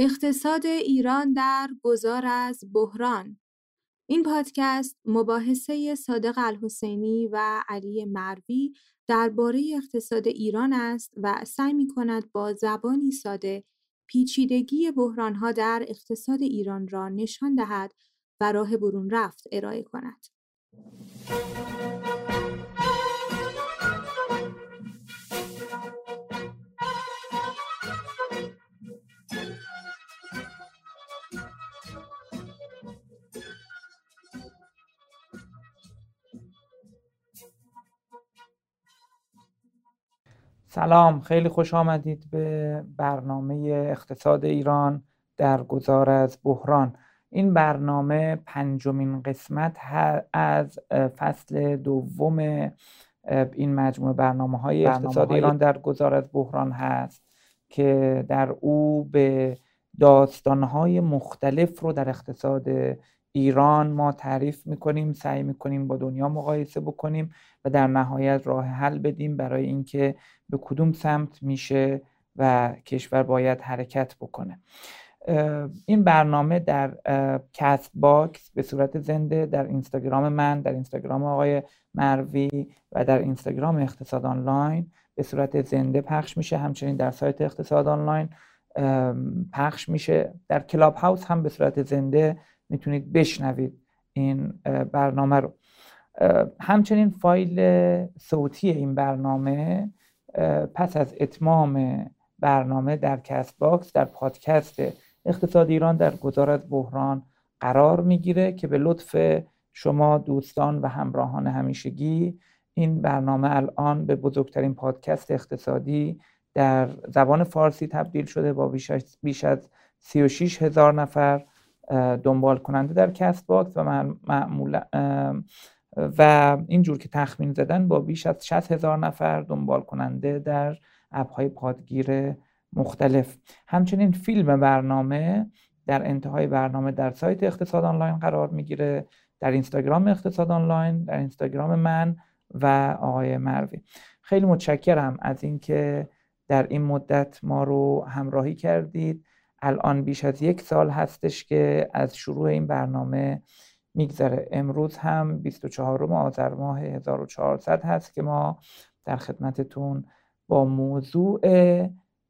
اقتصاد ایران در گذار از بحران این پادکست مباحثه صادق الحسینی و علی مروی درباره اقتصاد ایران است و سعی می کند با زبانی ساده پیچیدگی بحرانها در اقتصاد ایران را نشان دهد و راه برون رفت ارائه کند. سلام خیلی خوش آمدید به برنامه اقتصاد ایران در گذار از بحران. این برنامه پنجمین قسمت از فصل دوم این مجموعه برنامه های اقتصاد ایران در گذار از بحران هست که در او به داستانهای مختلف رو در اقتصاد ایران ما تعریف می‌کنیم سعی می‌کنیم با دنیا مقایسه بکنیم و در نهایت راه حل بدیم برای اینکه به کدوم سمت میشه و کشور باید حرکت بکنه. این برنامه در Castbox به صورت زنده در اینستاگرام من در اینستاگرام آقای مروی و در اینستاگرام اقتصاد آنلاین به صورت زنده پخش میشه. همچنین در سایت اقتصاد آنلاین پخش میشه. در Clubhouse هم به صورت زنده می‌تونید بشنوید این برنامه رو. همچنین فایل صوتی این برنامه پس از اتمام برنامه در Castbox در پادکست اقتصاد ایران در گذار از بحران قرار می‌گیره که به لطف شما دوستان و همراهان همیشگی این برنامه الان به بزرگترین پادکست اقتصادی در زبان فارسی تبدیل شده با بیش از 36 هزار نفر. دنبال کننده در Castbox و معمولا و اینجور که تخمین زدن با بیش از 60 هزار نفر دنبال کننده در اپهای پادگیر مختلف. همچنین فیلم برنامه در انتهای برنامه در سایت اقتصاد آنلاین قرار می‌گیره در اینستاگرام اقتصاد آنلاین در اینستاگرام من و آقای مروی. خیلی متشکرم از اینکه در این مدت ما رو همراهی کردید. الان بیش از یک سال هستش که از شروع این برنامه میگذره. امروز هم 24 آذر ماه 1400 هست که ما در خدمتتون با موضوع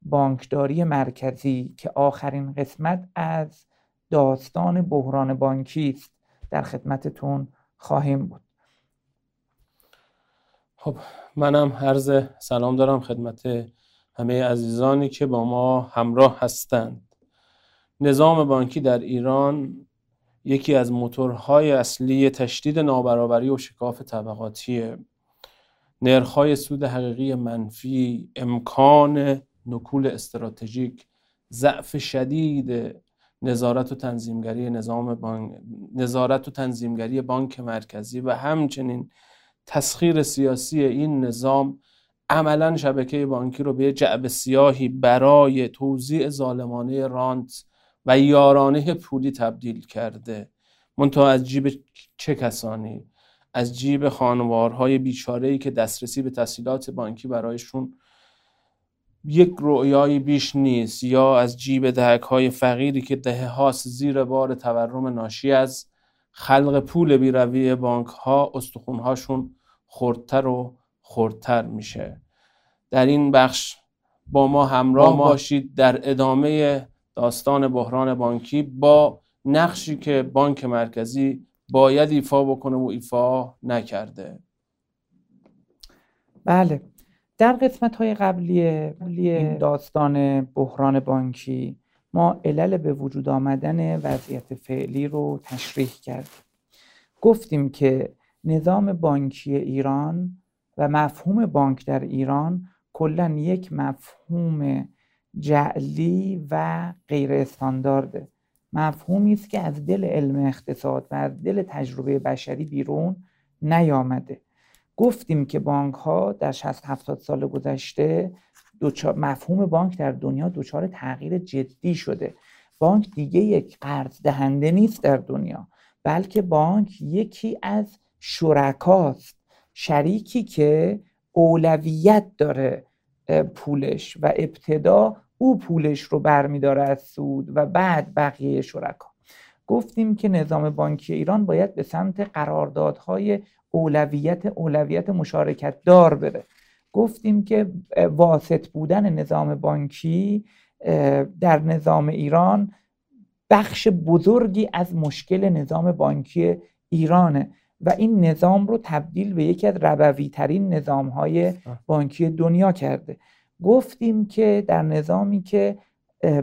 بانکداری مرکزی که آخرین قسمت از داستان بحران بانکی است در خدمتتون خواهیم بود. خب منم عرض سلام دارم خدمت همه عزیزانی که با ما همراه هستند. نظام بانکی در ایران یکی از موتورهای اصلی تشدید نابرابری و شکاف طبقاتی نرخهای سود حقیقی منفی امکان نکول استراتژیک ضعف شدید نظارت و تنظیمگری نظام بانک نظارت و تنظیمگری بانک مرکزی و همچنین تسخیر سیاسی این نظام عملا شبکه بانکی رو به جعب سیاهی برای توزیع ظالمانه رانت و یارانه پولی تبدیل کرده. منتها از جیب چه کسانی؟ از جیب خانوارهای بیچاره‌ای که دسترسی به تسهیلات بانکی برایشون یک رویایی بیش نیست یا از جیب دهک های فقیری که دهه هاست زیر بار تورم ناشی از خلق پول بیروی بانک ها استخون هاشون خردتر و خردتر میشه. در این بخش با ما همراه باشید. در ادامه داستان بحران بانکی با نقشی که بانک مرکزی باید ایفا بکنه و ایفا نکرده. بله. در قسمت های قبلی این داستان بحران بانکی ما علل به وجود آمدن وضعیت فعلی رو تشریح کردیم. گفتیم که نظام بانکی ایران و مفهوم بانک در ایران کلا یک مفهوم جعلی و غیر استاندارده. مفهومی است که از دل علم اقتصاد و از دل تجربه بشری بیرون نیامده. گفتیم که بانک ها در 60 70 سال گذشته مفهوم بانک در دنیا دچار تغییر جدی شده. بانک دیگه یک قرض دهنده نیست در دنیا بلکه بانک یکی از شرکاست شریکی که اولویت داره پولش و ابتدا او پولش رو برمیداره از سود و بعد بقیه شرکا. گفتیم که نظام بانکی ایران باید به سمت قراردادهای اولویت اولویت مشارکت دار بره. گفتیم که واسط بودن نظام بانکی در نظام ایران بخش بزرگی از مشکل نظام بانکی ایرانه. و این نظام رو تبدیل به یکی از ربوی ترین نظام های بانکی دنیا کرده. گفتیم که در نظامی که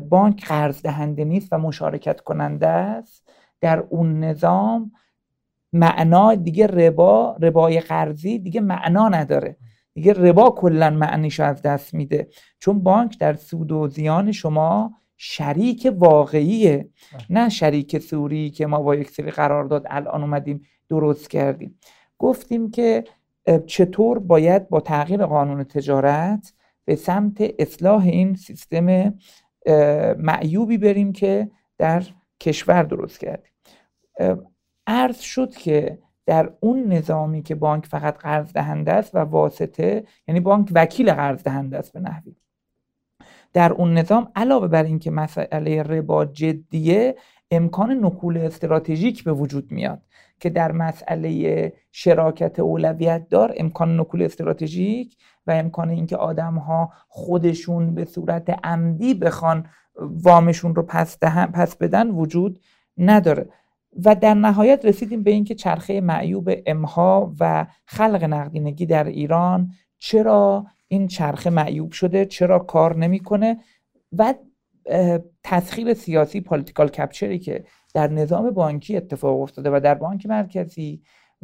بانک قرض دهنده نیست و مشارکت کننده است در اون نظام معنا دیگه ربا ربای قرضی دیگه معنا نداره. دیگه ربا کلا معنیشو از دست میده. چون بانک در سود و زیان شما شریک واقعیه. نه شریک سوری که ما با یک سری قرارداد الان اومدیم درست کردیم. گفتیم که چطور باید با تغییر قانون تجارت به سمت اصلاح این سیستم معیوبی بریم که در کشور درست کردیم. عرض شد که در اون نظامی که بانک فقط قرض دهنده است و واسطه یعنی بانک وکیل قرض دهنده است به نحوی. در اون نظام علاوه بر اینکه مسئله ربا جدیه امکان نکول استراتژیک به وجود میاد که در مسئله شراکت اولویت دار امکان نکول استراتژیک و امکان اینکه آدم ها خودشون به صورت عمدی بخوان وامشون رو پس, پس بدن وجود نداره. و در نهایت رسیدیم به اینکه چرخه معیوب وام‌ها و خلق نقدینگی در ایران چرا این چرخه معیوب شده چرا کار نمی‌کنه؟ و تسخیر سیاسی political capture ی که در نظام بانکی اتفاق افتاده و در بانک مرکزی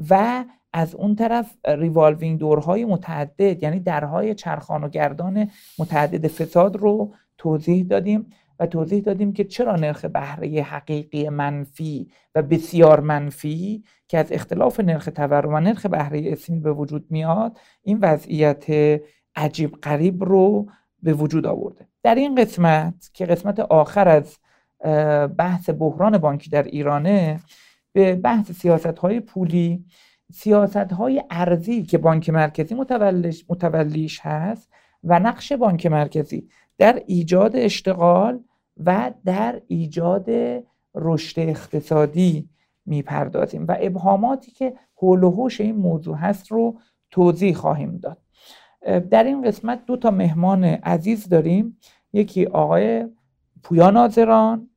و از اون طرف revolving door های متعدد یعنی درهای چرخان و گردان متعدد فساد رو توضیح دادیم و توضیح دادیم که چرا نرخ بهره حقیقی منفی و بسیار منفی که از اختلاف نرخ تورم و نرخ بهره اسمی به وجود میاد این وضعیت عجیب قریب رو به وجود آورده. در این قسمت که قسمت آخر از بحث بحران بانکی در ایرانه به بحث سیاست های پولی سیاست های ارزی که بانک مرکزی متولیش هست و نقش بانک مرکزی در ایجاد اشتغال و در ایجاد رشد اقتصادی می‌پردازیم و ابهاماتی که حول و حوش این موضوع هست رو توضیح خواهیم داد. در این قسمت دو تا مهمان عزیز داریم. یکی آقای پویا ناظران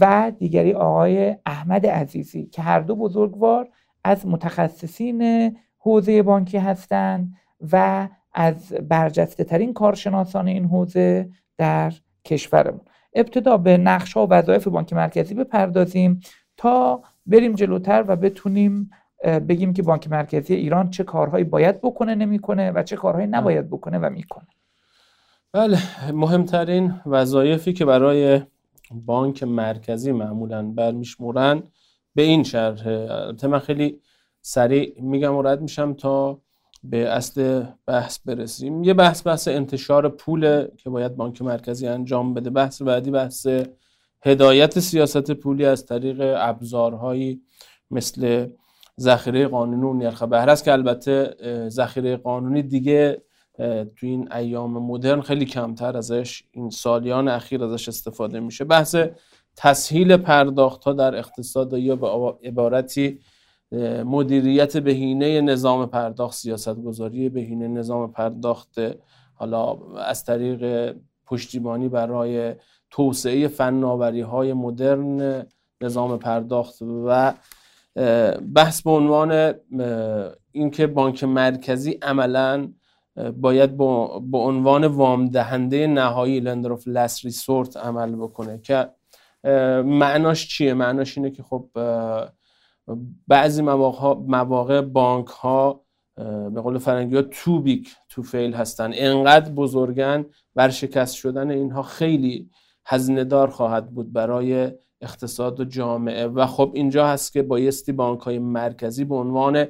و دیگری آقای احمد عزیزی که هر دو بزرگوار از متخصصین حوزه بانکی هستند و از برجسته ترین کارشناسان این حوزه در کشورمون. ابتدا به نقش ها و وظایف بانک مرکزی بپردازیم تا بریم جلوتر و بتونیم بگیم که بانک مرکزی ایران چه کارهایی باید بکنه نمی‌کنه و چه کارهایی نباید بکنه و می‌کنه. بله مهمترین وظایفی که برای بانک مرکزی معمولا برمیشمورن به این شرح. البته من خیلی سریع میگم و رد میشم تا به اصل بحث برسیم. یه بحث بحث انتشار پول که باید بانک مرکزی انجام بده. بحث بعدی بحث هدایت سیاست پولی از طریق ابزارهایی مثل ذخیره قانونی و نرخ بهره است که البته ذخیره قانونی دیگه تو این ایام مدرن خیلی کمتر ازش این سالیان اخیر ازش استفاده میشه. بحث تسهیل پرداخت ها در اقتصاد یا به عبارتی مدیریت بهینه نظام پرداخت سیاست گذاری بهینه نظام پرداخت حالا از طریق پشتیبانی برای توسعه فناوری های مدرن نظام پرداخت و بحث به عنوان اینکه بانک مرکزی عملا باید به عنوان وام دهنده نهایی لندر اف لاست ریسورت عمل بکنه که معناش چیه؟ معناش اینه که خب بعضی مواقع, مواقع بانک ها به قول فرنگی ها too big to fail هستن. انقدر بزرگن شکست شدن اینها خیلی هزینه دار خواهد بود برای اقتصاد و جامعه. و خب اینجا هست که بایستی بانک های مرکزی به عنوان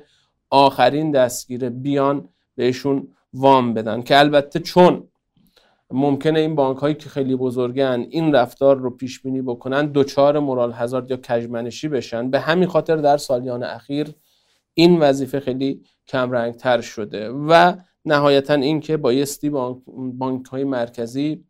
آخرین دستگیره بیان بهشون وام بدن که البته چون ممکنه این بانک هایی که خیلی بزرگن این رفتار رو پیش بینی بکنن دوچار مورال هزارد یا کجمنشی بشن. به همین خاطر در سالیان اخیر این وظیفه خیلی کم تر شده. و نهایتا این که بایستی بانک, بانک های مرکزی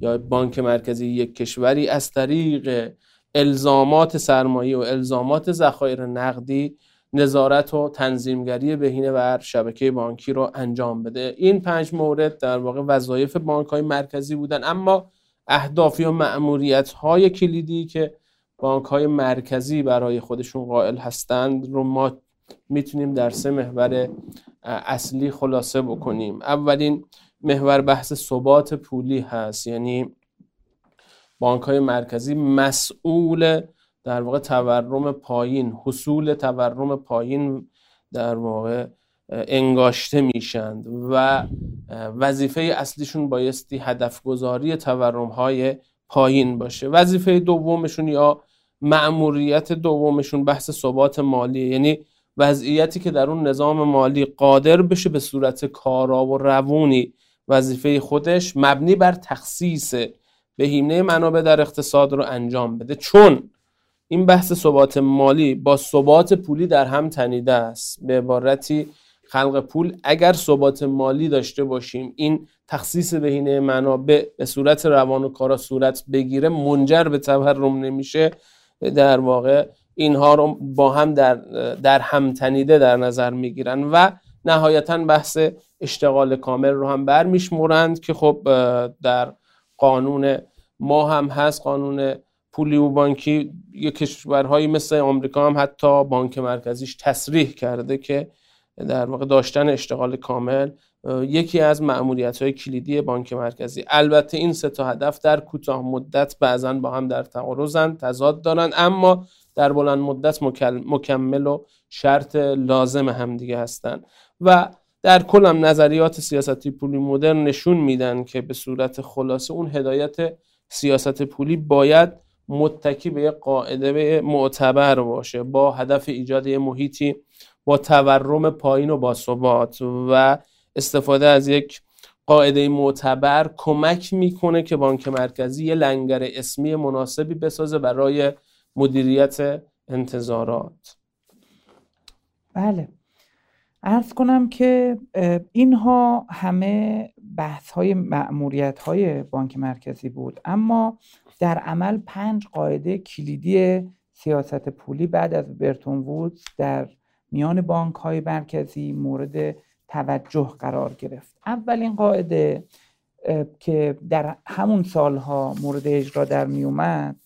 یا بانک مرکزی یک کشوری از طریق الزامات سرمایه و الزامات ذخایر نقدی نظارت و تنظیمگری بهینه بر شبکه بانکی رو انجام بده. این پنج مورد در واقع وظایف بانک های مرکزی بودن. اما اهدافی و معمولیت های کلیدی که بانک های مرکزی برای خودشون قائل هستند رو ما می‌تونیم در سه محور اصلی خلاصه بکنیم. اولین محور بحث ثبات پولی هست یعنی بانک های مرکزی مسئول در واقع تورم پایین حصول تورم پایین در واقع انگاشته میشند و وظیفه اصلیشون بایستی هدف گذاری تورم های پایین باشه. وظیفه دومشون یا مأموریت دومشون بحث ثبات مالی یعنی وضعیتی که در اون نظام مالی قادر بشه به صورت کارا و روونی وظیفه خودش مبنی بر تخصیص بهینه منابع در اقتصاد رو انجام بده. چون این بحث ثبات مالی با ثبات پولی در هم تنیده است. به عبارتی خلق پول اگر ثبات مالی داشته باشیم این تخصیص بهینه منابع به صورت روان و کارا صورت بگیره منجر به تورم نمیشه. در واقع اینها رو با هم در, در هم تنیده در نظر می‌گیرن و نهایتا بحث اشتغال کامل رو هم برمیشمرند که خب در قانون ما هم هست قانون پولی و بانکی یک کشورهایی مثل آمریکا هم حتی بانک مرکزیش تصریح کرده که در واقع داشتن اشتغال کامل یکی از معمولیت های کلیدی بانک مرکزی. البته این سه تا هدف در کوتاه مدت بعضا با هم در تعارضند تضاد دارند اما در بلند مدت مکمل و شرط لازم همدیگه هستند و در کل هم نظریات سیاستی پولی مدرن نشون میدن که به صورت خلاصه اون هدایت سیاست پولی باید متکی به یک قاعده معتبر باشه با هدف ایجاد یه محیطی با تورم پایین و با ثبات و استفاده از یک قاعده معتبر کمک می‌کنه که بانک مرکزی یه لنگر اسمی مناسبی بسازه برای مدیریت انتظارات. بله. ارز کنم که اینها همه بحث های معمولیت های بانک مرکزی بود. اما در عمل پنج قاعده کلیدی سیاست پولی بعد از برتون وودز در میان بانک های مرکزی مورد توجه قرار گرفت. اولین قاعده که در همون سالها مورد اجرا در می اومد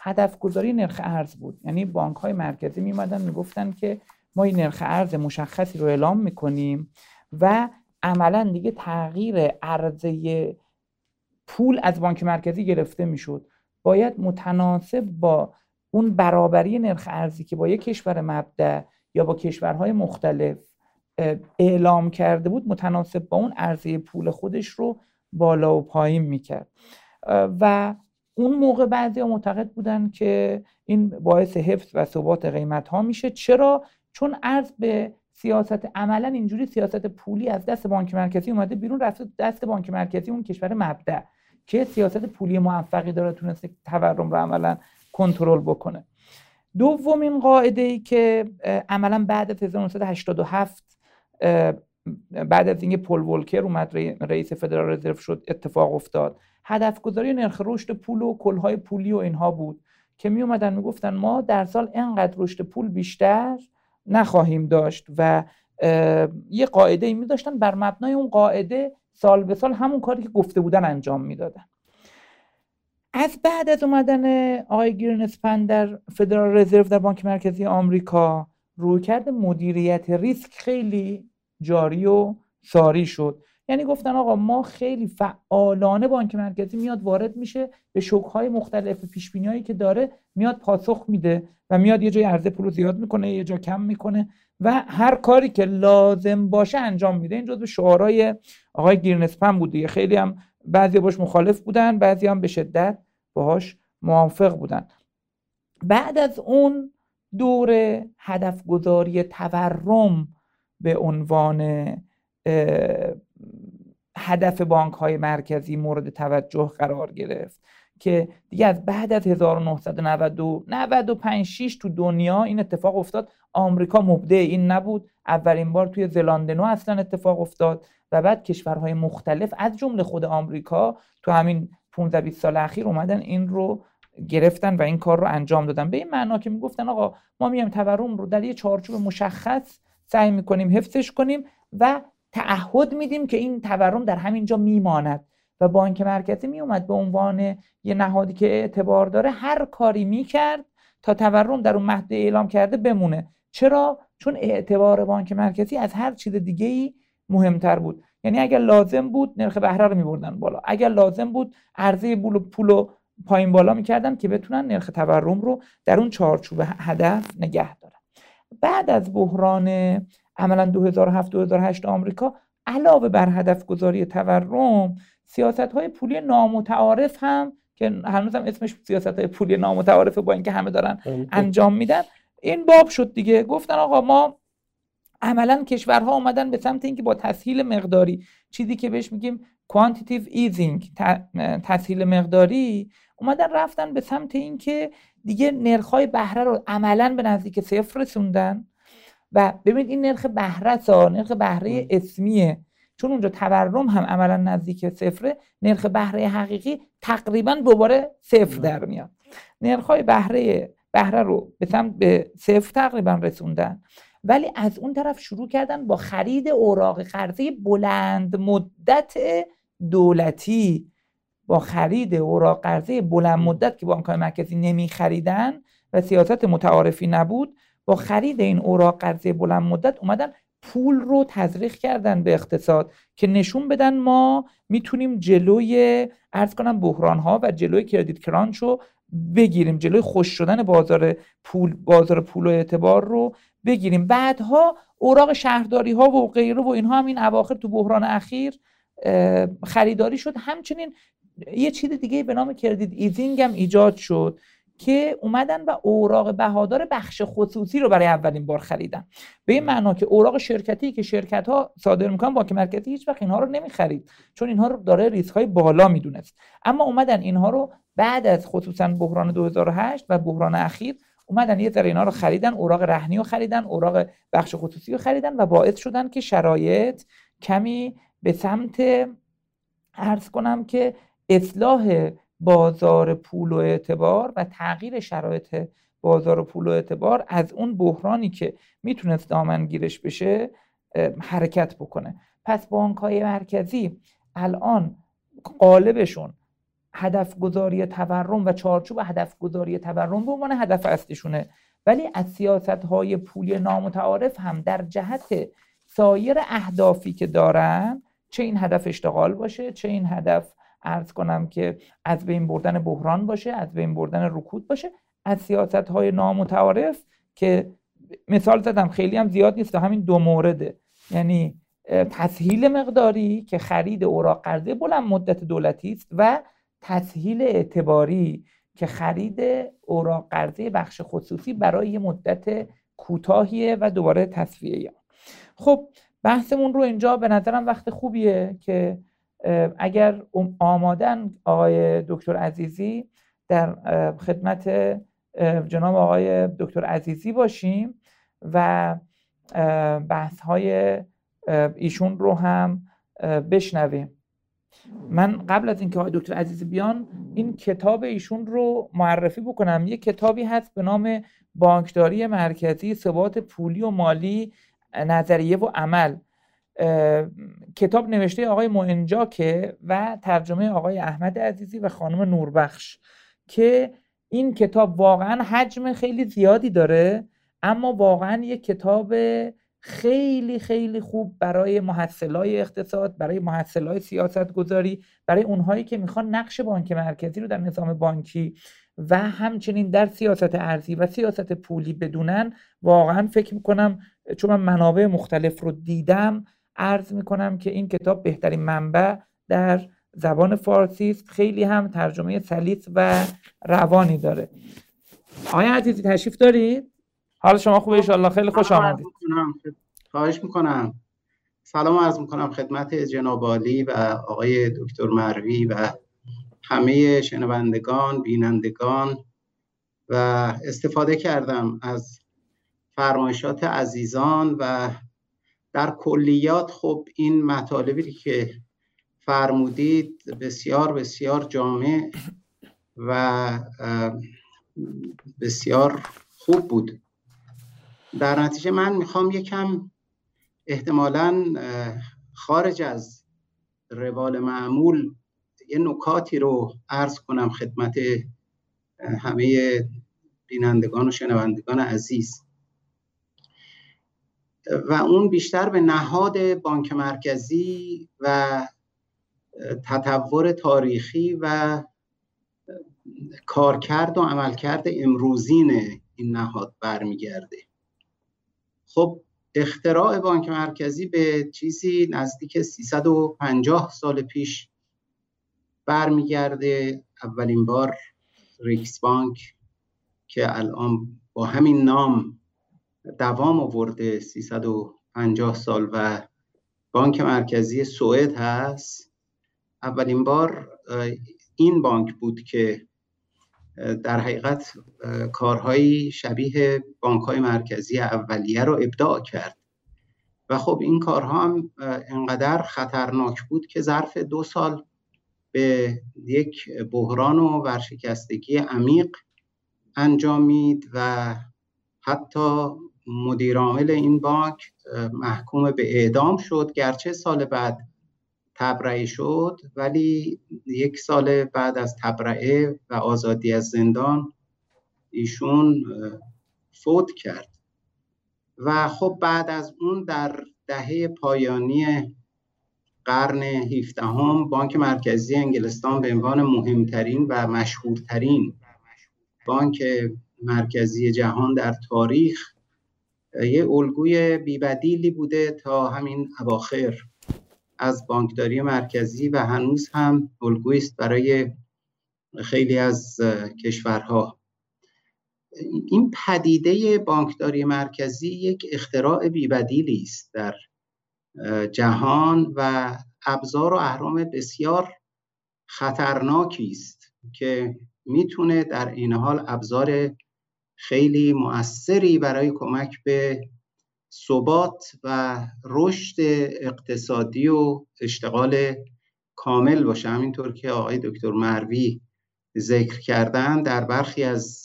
هدف گذاری نرخ ارز بود. یعنی بانک های مرکزی می اومدن می گفتن که ما این نرخ ارز مشخصی رو اعلام می‌کنیم و عملا دیگه تغییر عرضه پول از بانک مرکزی گرفته می‌شد. باید متناسب با اون برابری نرخ ارزی که با یک کشور مبدع یا با کشورهای مختلف اعلام کرده بود متناسب با اون عرضه پول خودش رو بالا و پایین می‌کرد. و اون موقع بعضی معتقد بودن که این باعث حفظ و ثبات قیمت ها میشه. چرا؟ چون ارز به سیاست عملا اینجوری سیاست پولی از دست بانک مرکزی اومده بیرون رفته دست بانک مرکزی اون کشور مبدع که سیاست پولی موفقی داره تونسته تورم رو عملا کنترل بکنه. دومین قاعده ای که عملا بعد از 1987 بعد از اینکه پل ولکر اومد رئیس فدرال رزرو شد اتفاق افتاد. هدف گذاری نرخ رشد پول و کلهای پولی و اینها بود که می اومدن می‌گفتن ما در سال انقدر رشد پول بیشتر نخواهیم داشت و یه قاعده ای می داشتن بر مبنای اون قاعده سال به سال همون کاری که گفته بودن انجام می‌دادن. از بعد از اومدن آقای گیرنسپن در فدرال رزرو در بانک مرکزی آمریکا رویکرد مدیریت ریسک خیلی جاری و ساری شد. یعنی گفتن آقا ما خیلی فعالانه بانک مرکزی میاد وارد میشه به های مختلف پیش هایی که داره میاد پاسخ میده و میاد یه جای عرضه پول رو زیاد می‌کنه یه جا کم می‌کنه و هر کاری که لازم باشه انجام میده. این جزو شعارهای آقای گیرنسپن بود دیگه. خیلی هم بعضی باش مخالف بودن بعضی هم به شدت باهاش موافق بودن. بعد از اون دور هدف گذاری تورم به عنوان هدف بانک های مرکزی مورد توجه قرار گرفت که دیگه از بعد از 1995 6 تو دنیا این اتفاق افتاد. آمریکا مبدع این نبود. اولین بار توی زلاندنو اصلا اتفاق افتاد و بعد کشورهای مختلف از جمله خود آمریکا تو همین 15 20 سال اخیر اومدن این رو گرفتن و این کار رو انجام دادن. به این معنا که می‌گفتن آقا ما میایم تورم رو در یه چارچوب مشخص سعی می‌کنیم حفظش کنیم و تعهد میدیم که این تورم در همین جا میماند و بانک مرکزی میومد به عنوان یه نهادی که اعتبار داره هر کاری می‌کرد تا تورم در اون مهد اعلام کرده بمونه. چرا؟ چون اعتبار بانک مرکزی از هر چیز دیگه ای مهمتر بود. یعنی اگر لازم بود نرخ بهره رو میبردن بالا. اگر لازم بود عرضه پول و پول پایین بالا می‌کردن که بتونن نرخ تورم رو در اون چارچوب هدف نگه دارن. بعد از بحران عملا 2007 2008 آمریکا علاوه بر هدف گذاری تورم سیاست های پولی نامتعارف هم که هنوزم اسمش سیاست های پولی نامتعارف با اینکه همه دارن انجام میدن. این باب شد دیگه. گفتن آقا ما عملا کشورها اومدن به سمت اینکه با تسهیل مقداری چیزی که بهش میگیم quantitative easing تسهیل مقداری اومدن رفتن به سمت اینکه دیگه نرخ‌های بهره رو عملا به نزدیک صفر رسوندن. و ببینید این نرخ بهره سا نرخ بهره اسمیه. چون اونجا تورم هم عملا نزدیک صفره نرخ بهره حقیقی تقریبا دوباره صفر در میاد. نرخ‌های بهره بهره رو به سمت به صفر تقریبا رسوندن. ولی از اون طرف شروع کردن با خرید اوراق قرضه بلند مدت دولتی. با خرید اوراق قرضه بلند مدت که بانک‌های مرکزی نمی خریدن و سیاست متعارفی نبود با خرید این اوراق قرضه بلند مدت اومدن پول رو تزریق کردن به اقتصاد که نشون بدن ما می‌تونیم جلوی ارز کنم بحران ها و جلوی کردیت کرانچ رو بگیریم جلوی خشک شدن بازار پول بازار پول و اعتبار رو بگیریم. بعدها اوراق شهرداری ها و غیره و اینها هم این اواخر تو بحران اخیر خریداری شد. همچنین یه چیز دیگه به نام credit easing هم ایجاد شد. که اومدن و اوراق بهادار بخش خصوصی رو برای اولین بار خریدن. به این معنا که اوراق شرکتی که شرکت ها صادر می‌کنن بانک مرکزی هیچ وقت اینها رو نمی‌خرید چون اینها رو دارای ریسک های بالا می‌دونست. اما اومدن اینها رو بعد از خصوصا بحران 2008 و بحران اخیر اومدن یه ذره اینا رو خریدن اوراق رهنی رو خریدن اوراق بخش خصوصی رو خریدن و باعث شدن که شرایط کمی به سمت ارز کنم که اصلاح بازار پول و اعتبار و تغییر شرایط بازار پول و اعتبار از اون بحرانی که می‌تونست دامنگیرش بشه حرکت بکنه. پس بانک های مرکزی الان قالبشون هدف گذاری تورم و چارچوب هدف گذاری تورم به عنوان هدف اصلیشونه. ولی از سیاست های پولی نامتعارف هم در جهت سایر اهدافی که دارن چه این هدف اشتغال باشه چه این هدف ارز کنم که از بین بردن بحران باشه از بین بردن رکود باشه از سیاست های نامتعارف که مثال زدم خیلی هم زیاد نیست همین دو مورده. یعنی تسهیل مقداری که خرید اوراق قرضه بلند مدت دولتی است و تسهیل اعتباری که خرید اوراق قرضه بخش خصوصی برای مدت کوتاهیه و دوباره تصفیه خب بحثمون رو اینجا به نظرم وقت خوبیه که اگر آمادن آقای دکتر عزیزی در خدمت جناب آقای دکتر عزیزی باشیم و بحث های ایشون رو هم بشنویم. من قبل از اینکه آقای دکتر عزیزی بیان این کتاب ایشون رو معرفی بکنم. یه کتابی هست به نام بانکداری مرکزی ثبات پولی و مالی نظریه و عمل. کتاب نوشته آقای مونجاکه و ترجمه آقای احمد عزیزی و خانم نوربخش که این کتاب واقعا حجم خیلی زیادی داره اما واقعا یک کتاب خیلی خیلی خوب برای محصلای اقتصاد برای محصلای سیاست گذاری برای اونهایی که می‌خوان نقش بانک مرکزی رو در نظام بانکی و همچنین در سیاست ارزی و سیاست پولی بدونن واقعا فکر می‌کنم چون من منابع مختلف رو دیدم عرض می‌کنم که این کتاب بهترین منبع در زبان فارسی است. خیلی هم ترجمه سلیس و روانی داره. آقای عزیزی تشریف دارید؟ حال شما خوبه؟ ان خیلی خوش آمدید. خواهش می‌کنم. سلام عرض می‌کنم خدمت جناب عالی و آقای دکتر مروی و همه شنوندگان بینندگان و استفاده کردم از فرمایشات عزیزان و در کلیات خب این مطالبی که فرمودید بسیار بسیار جامع و بسیار خوب بود. در نتیجه من می‌خوام یکم احتمالا خارج از روال معمول یه نکاتی رو عرض کنم خدمت همه بینندگان و شنوندگان عزیز. و اون بیشتر به نهاد بانک مرکزی و تطور تاریخی و کارکرد و عملکرد امروزین این نهاد برمیگرده. خب اختراع بانک مرکزی به چیزی نزدیک 350 سال پیش برمیگرده. اولین بار ریکس بانک که الان با همین نام دوام آورده 350 سال و بانک مرکزی سوئد هست. اولین بار این بانک بود که در حقیقت کارهایی شبیه بانک های مرکزی اولیه رو ابداع کرد. و خب این کارها هم انقدر خطرناک بود که ظرف دو سال به یک بحران و ورشکستگی عمیق انجامید و حتی مدیر عامل این بانک محکوم به اعدام شد. گرچه سال بعد تبرئه شد ولی یک سال بعد از تبرئه و آزادی از زندان ایشون فوت کرد. و خب بعد از اون در دهه پایانی قرن 17 هم بانک مرکزی انگلستان به عنوان مهمترین و مشهورترین بانک مرکزی جهان در تاریخ یه الگوی بیبدیلی بوده تا همین اواخر. از بانکداری مرکزی و هنوز هم الگویی است برای خیلی از کشورها. این پدیده بانکداری مرکزی یک اختراع بیبدیلی است در جهان و ابزار و اهرام بسیار خطرناکی است که می‌تونه در این حال ابزار خیلی مؤثری برای کمک به ثبات و رشد اقتصادی و اشتغال کامل باشه. همینطور که آقای دکتر مروی ذکر کردن در برخی از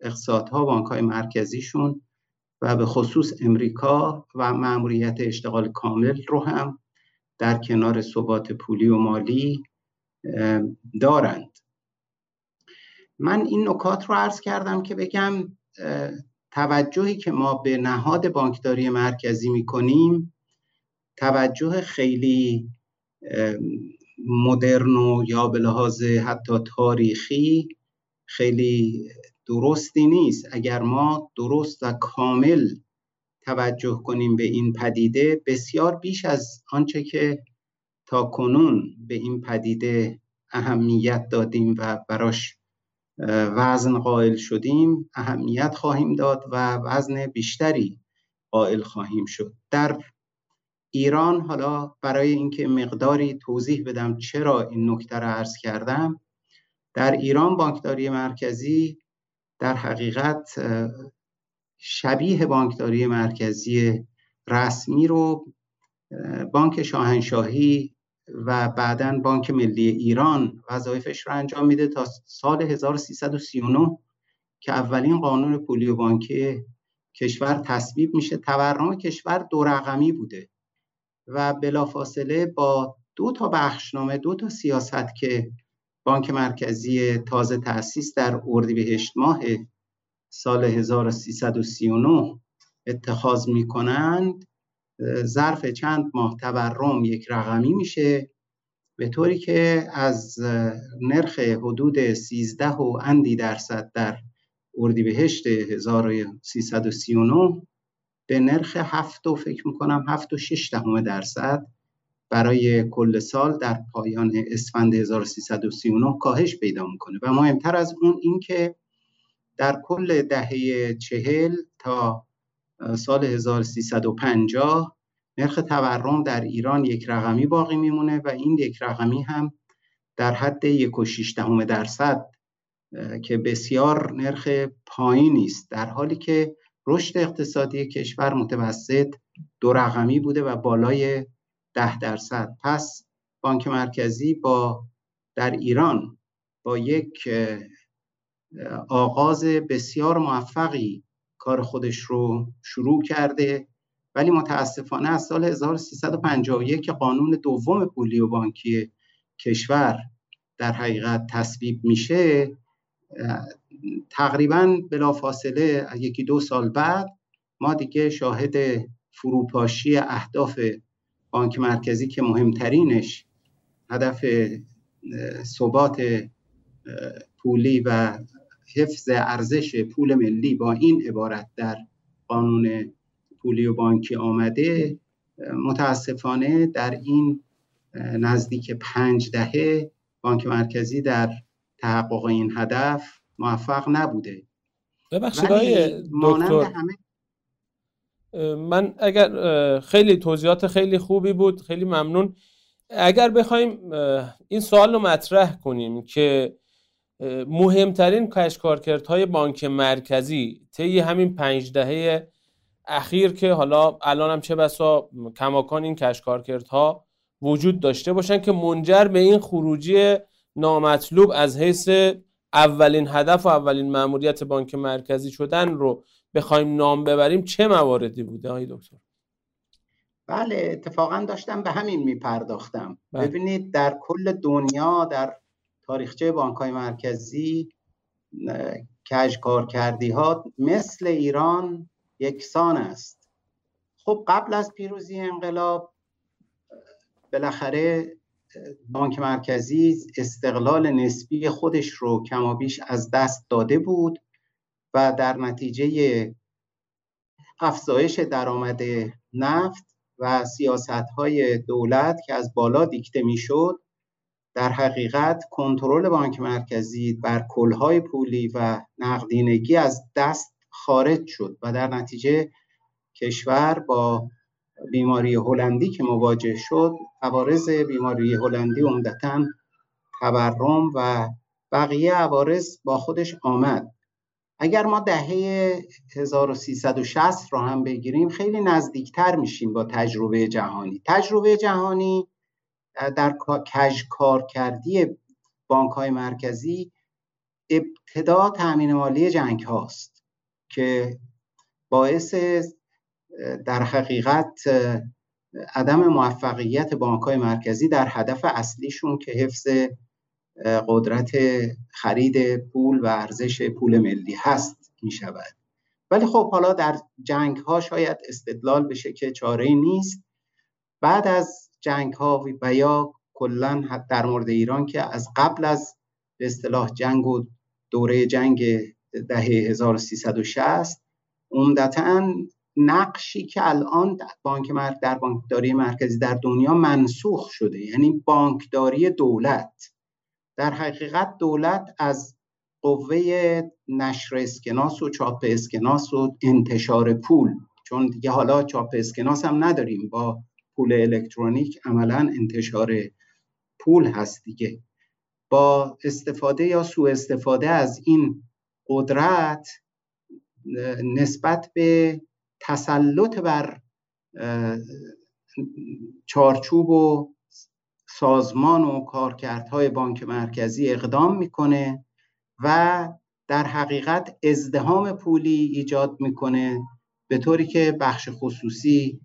اقتصادها بانک های مرکزیشون و به خصوص امریکا و معمولیت اشتغال کامل رو هم در کنار ثبات پولی و مالی دارند. من این نکات رو عرض کردم که بگم توجهی که ما به نهاد بانکداری مرکزی می‌کنیم توجه خیلی مدرن و یا به لحاظ حتی تاریخی خیلی درستی نیست. اگر ما درست و کامل توجه کنیم به این پدیده بسیار بیش از آنچه که تا کنون به این پدیده اهمیت دادیم و براش وزن قائل شدیم اهمیت خواهیم داد و وزن بیشتری قائل خواهیم شد. در ایران حالا برای اینکه مقداری توضیح بدم چرا این نکته را عرض کردم در ایران بانکداری مرکزی در حقیقت شبیه بانکداری مرکزی رسمی رو بانک شاهنشاهی و بعدا بانک ملی ایران وظایفش رو انجام میده تا سال 1339 که اولین قانون پولی و بانکی کشور تصویب میشه. تورم کشور دو رقمی بوده و بلافاصله با دو تا بخشنامه دو تا سیاست که بانک مرکزی تازه تأسیس در اردیبهشت ماه سال 1339 اتخاذ می کنند ظرف چند ماه تورم یک رقمی میشه به طوری که از نرخ حدود 13 و اندی درصد در اردیبهشت 1339 به نرخ هفت و فکر می‌کنم هفت و شش دهم درصد برای کل سال در پایان اسفند 1339 کاهش پیدا می‌کنه. و مهمتر از اون این که در کل دهه چهل تا سال 1350 نرخ تورم در ایران یک رقمی باقی میمونه و این یک رقمی هم در حد یک و دهم درصد که بسیار نرخ پایینی است. در حالی که رشد اقتصادی کشور متوسط دو رقمی بوده و بالای ده درصد. پس بانک مرکزی با در ایران با یک آغاز بسیار موفقی کار خودش رو شروع کرده. ولی متاسفانه از سال 1351 قانون دوم پولی و بانکی کشور در حقیقت تصویب میشه تقریبا بلافاصله یکی دو سال بعد ما دیگه شاهد فروپاشی اهداف بانک مرکزی که مهمترینش هدف ثبات پولی و حفظ ارزش پول ملی با این عبارت در قانون پولی و بانکی آمده متاسفانه در این نزدیک پنج دهه بانک مرکزی در تحقق این هدف موفق نبوده. ببخشید دکتر من اگر خیلی توضیحات خیلی خوبی بود خیلی ممنون. اگر بخوایم این سوال رو مطرح کنیم که مهمترین کشکارکردهای بانک مرکزی طی همین پنج دهه اخیر که حالا الان هم چه بسا کماکان این کشکارکردها وجود داشته باشن که منجر به این خروجی نامطلوب از حیث اولین هدف و اولین مأموریت بانک مرکزی شدن رو بخوایم نام ببریم چه مواردی بوده های دکتر بله اتفاقا داشتم به همین میپرداختم بله. ببینید در کل دنیا در تاریخچه بانک های مرکزی کج کار کردی ها مثل ایران یکسان است. خب قبل از پیروزی انقلاب بالاخره بانک مرکزی استقلال نسبی خودش رو کمابیش از دست داده بود و در نتیجه افزایش درآمد نفت و سیاست های دولت که از بالا دیکته می‌شد در حقیقت کنترل بانک مرکزی بر کلهای پولی و نقدینگی از دست خارج شد و در نتیجه کشور با بیماری هلندی که مواجه شد عوارض بیماری هلندی عمدتا تورم و بقیه عوارض با خودش آمد. اگر ما دهه 1360 رو هم بگیریم خیلی نزدیکتر میشیم با تجربه جهانی. تجربه جهانی در کج کار کردی بانک های مرکزی ابتدا تأمین مالی جنگ هاست که باعث در حقیقت عدم موفقیت بانک های مرکزی در هدف اصلیشون که حفظ قدرت خرید پول و ارزش پول ملی هست می شود ولی خب حالا در جنگ ها شاید استدلال بشه که چاره نیست. بعد از جنگ ها و یا کلا در مورد ایران که از قبل از به اصطلاح جنگ و دوره جنگ دهه 1360 عمدتا نقشی که الان بانک در بانکداری مرکزی در دنیا منسوخ شده یعنی بانکداری دولت. در حقیقت دولت از قوه نشر اسکناس و چاپ اسکناس و انتشار پول چون دیگه حالا چاپ اسکناس هم نداریم با پول الکترونیک عملا انتشار پول هست دیگه. با استفاده یا سوء استفاده از این قدرت نسبت به تسلط بر چارچوب و سازمان و کارکردهای بانک مرکزی اقدام می‌کنه و در حقیقت ازدهام پولی ایجاد می‌کنه به طوری که بخش خصوصی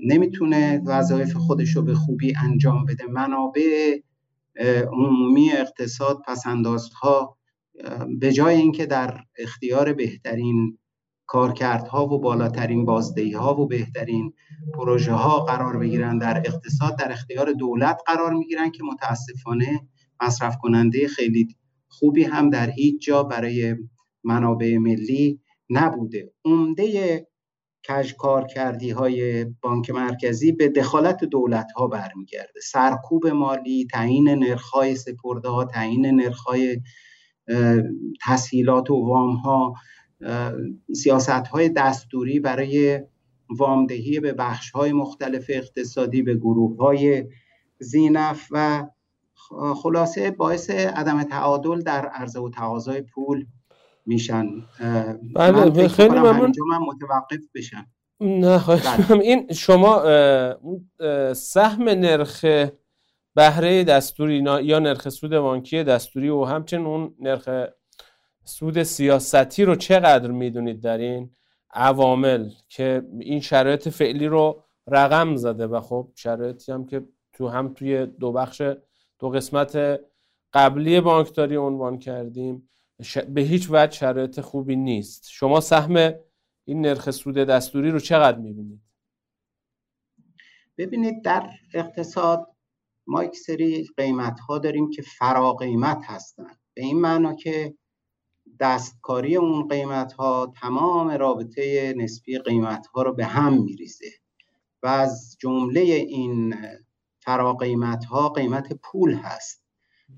نمی‌تونه وظایف خودش رو به خوبی انجام بده. منابع عمومی اقتصاد پسندازها به جای اینکه در اختیار بهترین کارکردها و بالاترین بازدهی ها و بهترین پروژه ها قرار بگیرن در اقتصاد در اختیار دولت قرار می‌گیرن که متاسفانه مصرف کننده خیلی خوبی هم در هیچ جا برای منابع ملی نبوده. عمده کج کار کردی های بانک مرکزی به دخالت دولت ها برمیگرده. سرکوب مالی تعیین نرخ های سپرده ها تعیین نرخ های تسهیلات و وام ها سیاست های دستوری برای وامدهی به بخش های مختلف اقتصادی به گروه های زینف و خلاصه باعث عدم تعادل در عرضه و تقاضای پول میشن. بله خیلی ممنون. من متوقف بشم. نه بله. این شما سهم نرخ بهره دستوری یا نرخ سود بانکی دستوری و همچنین اون نرخ سود سیاستی رو چقدر می‌دونید در این عوامل که این شرایط فعلی رو رقم زده؟ و خب شرایطی هم که تو هم توی دو بخش دو قسمت قبلی بانکداری عنوان کردیم. به هیچ وجه شرایط خوبی نیست. شما سهم این نرخ سود دستوری رو چقدر می‌بینید؟ ببینید در اقتصاد ما یک سری قیمت ها داریم که فرا قیمت هستن به این معنا که دستکاری اون قیمت ها تمام رابطه نسبی قیمت ها رو به هم میریزه و از جمله این فرا قیمت ها قیمت پول هست.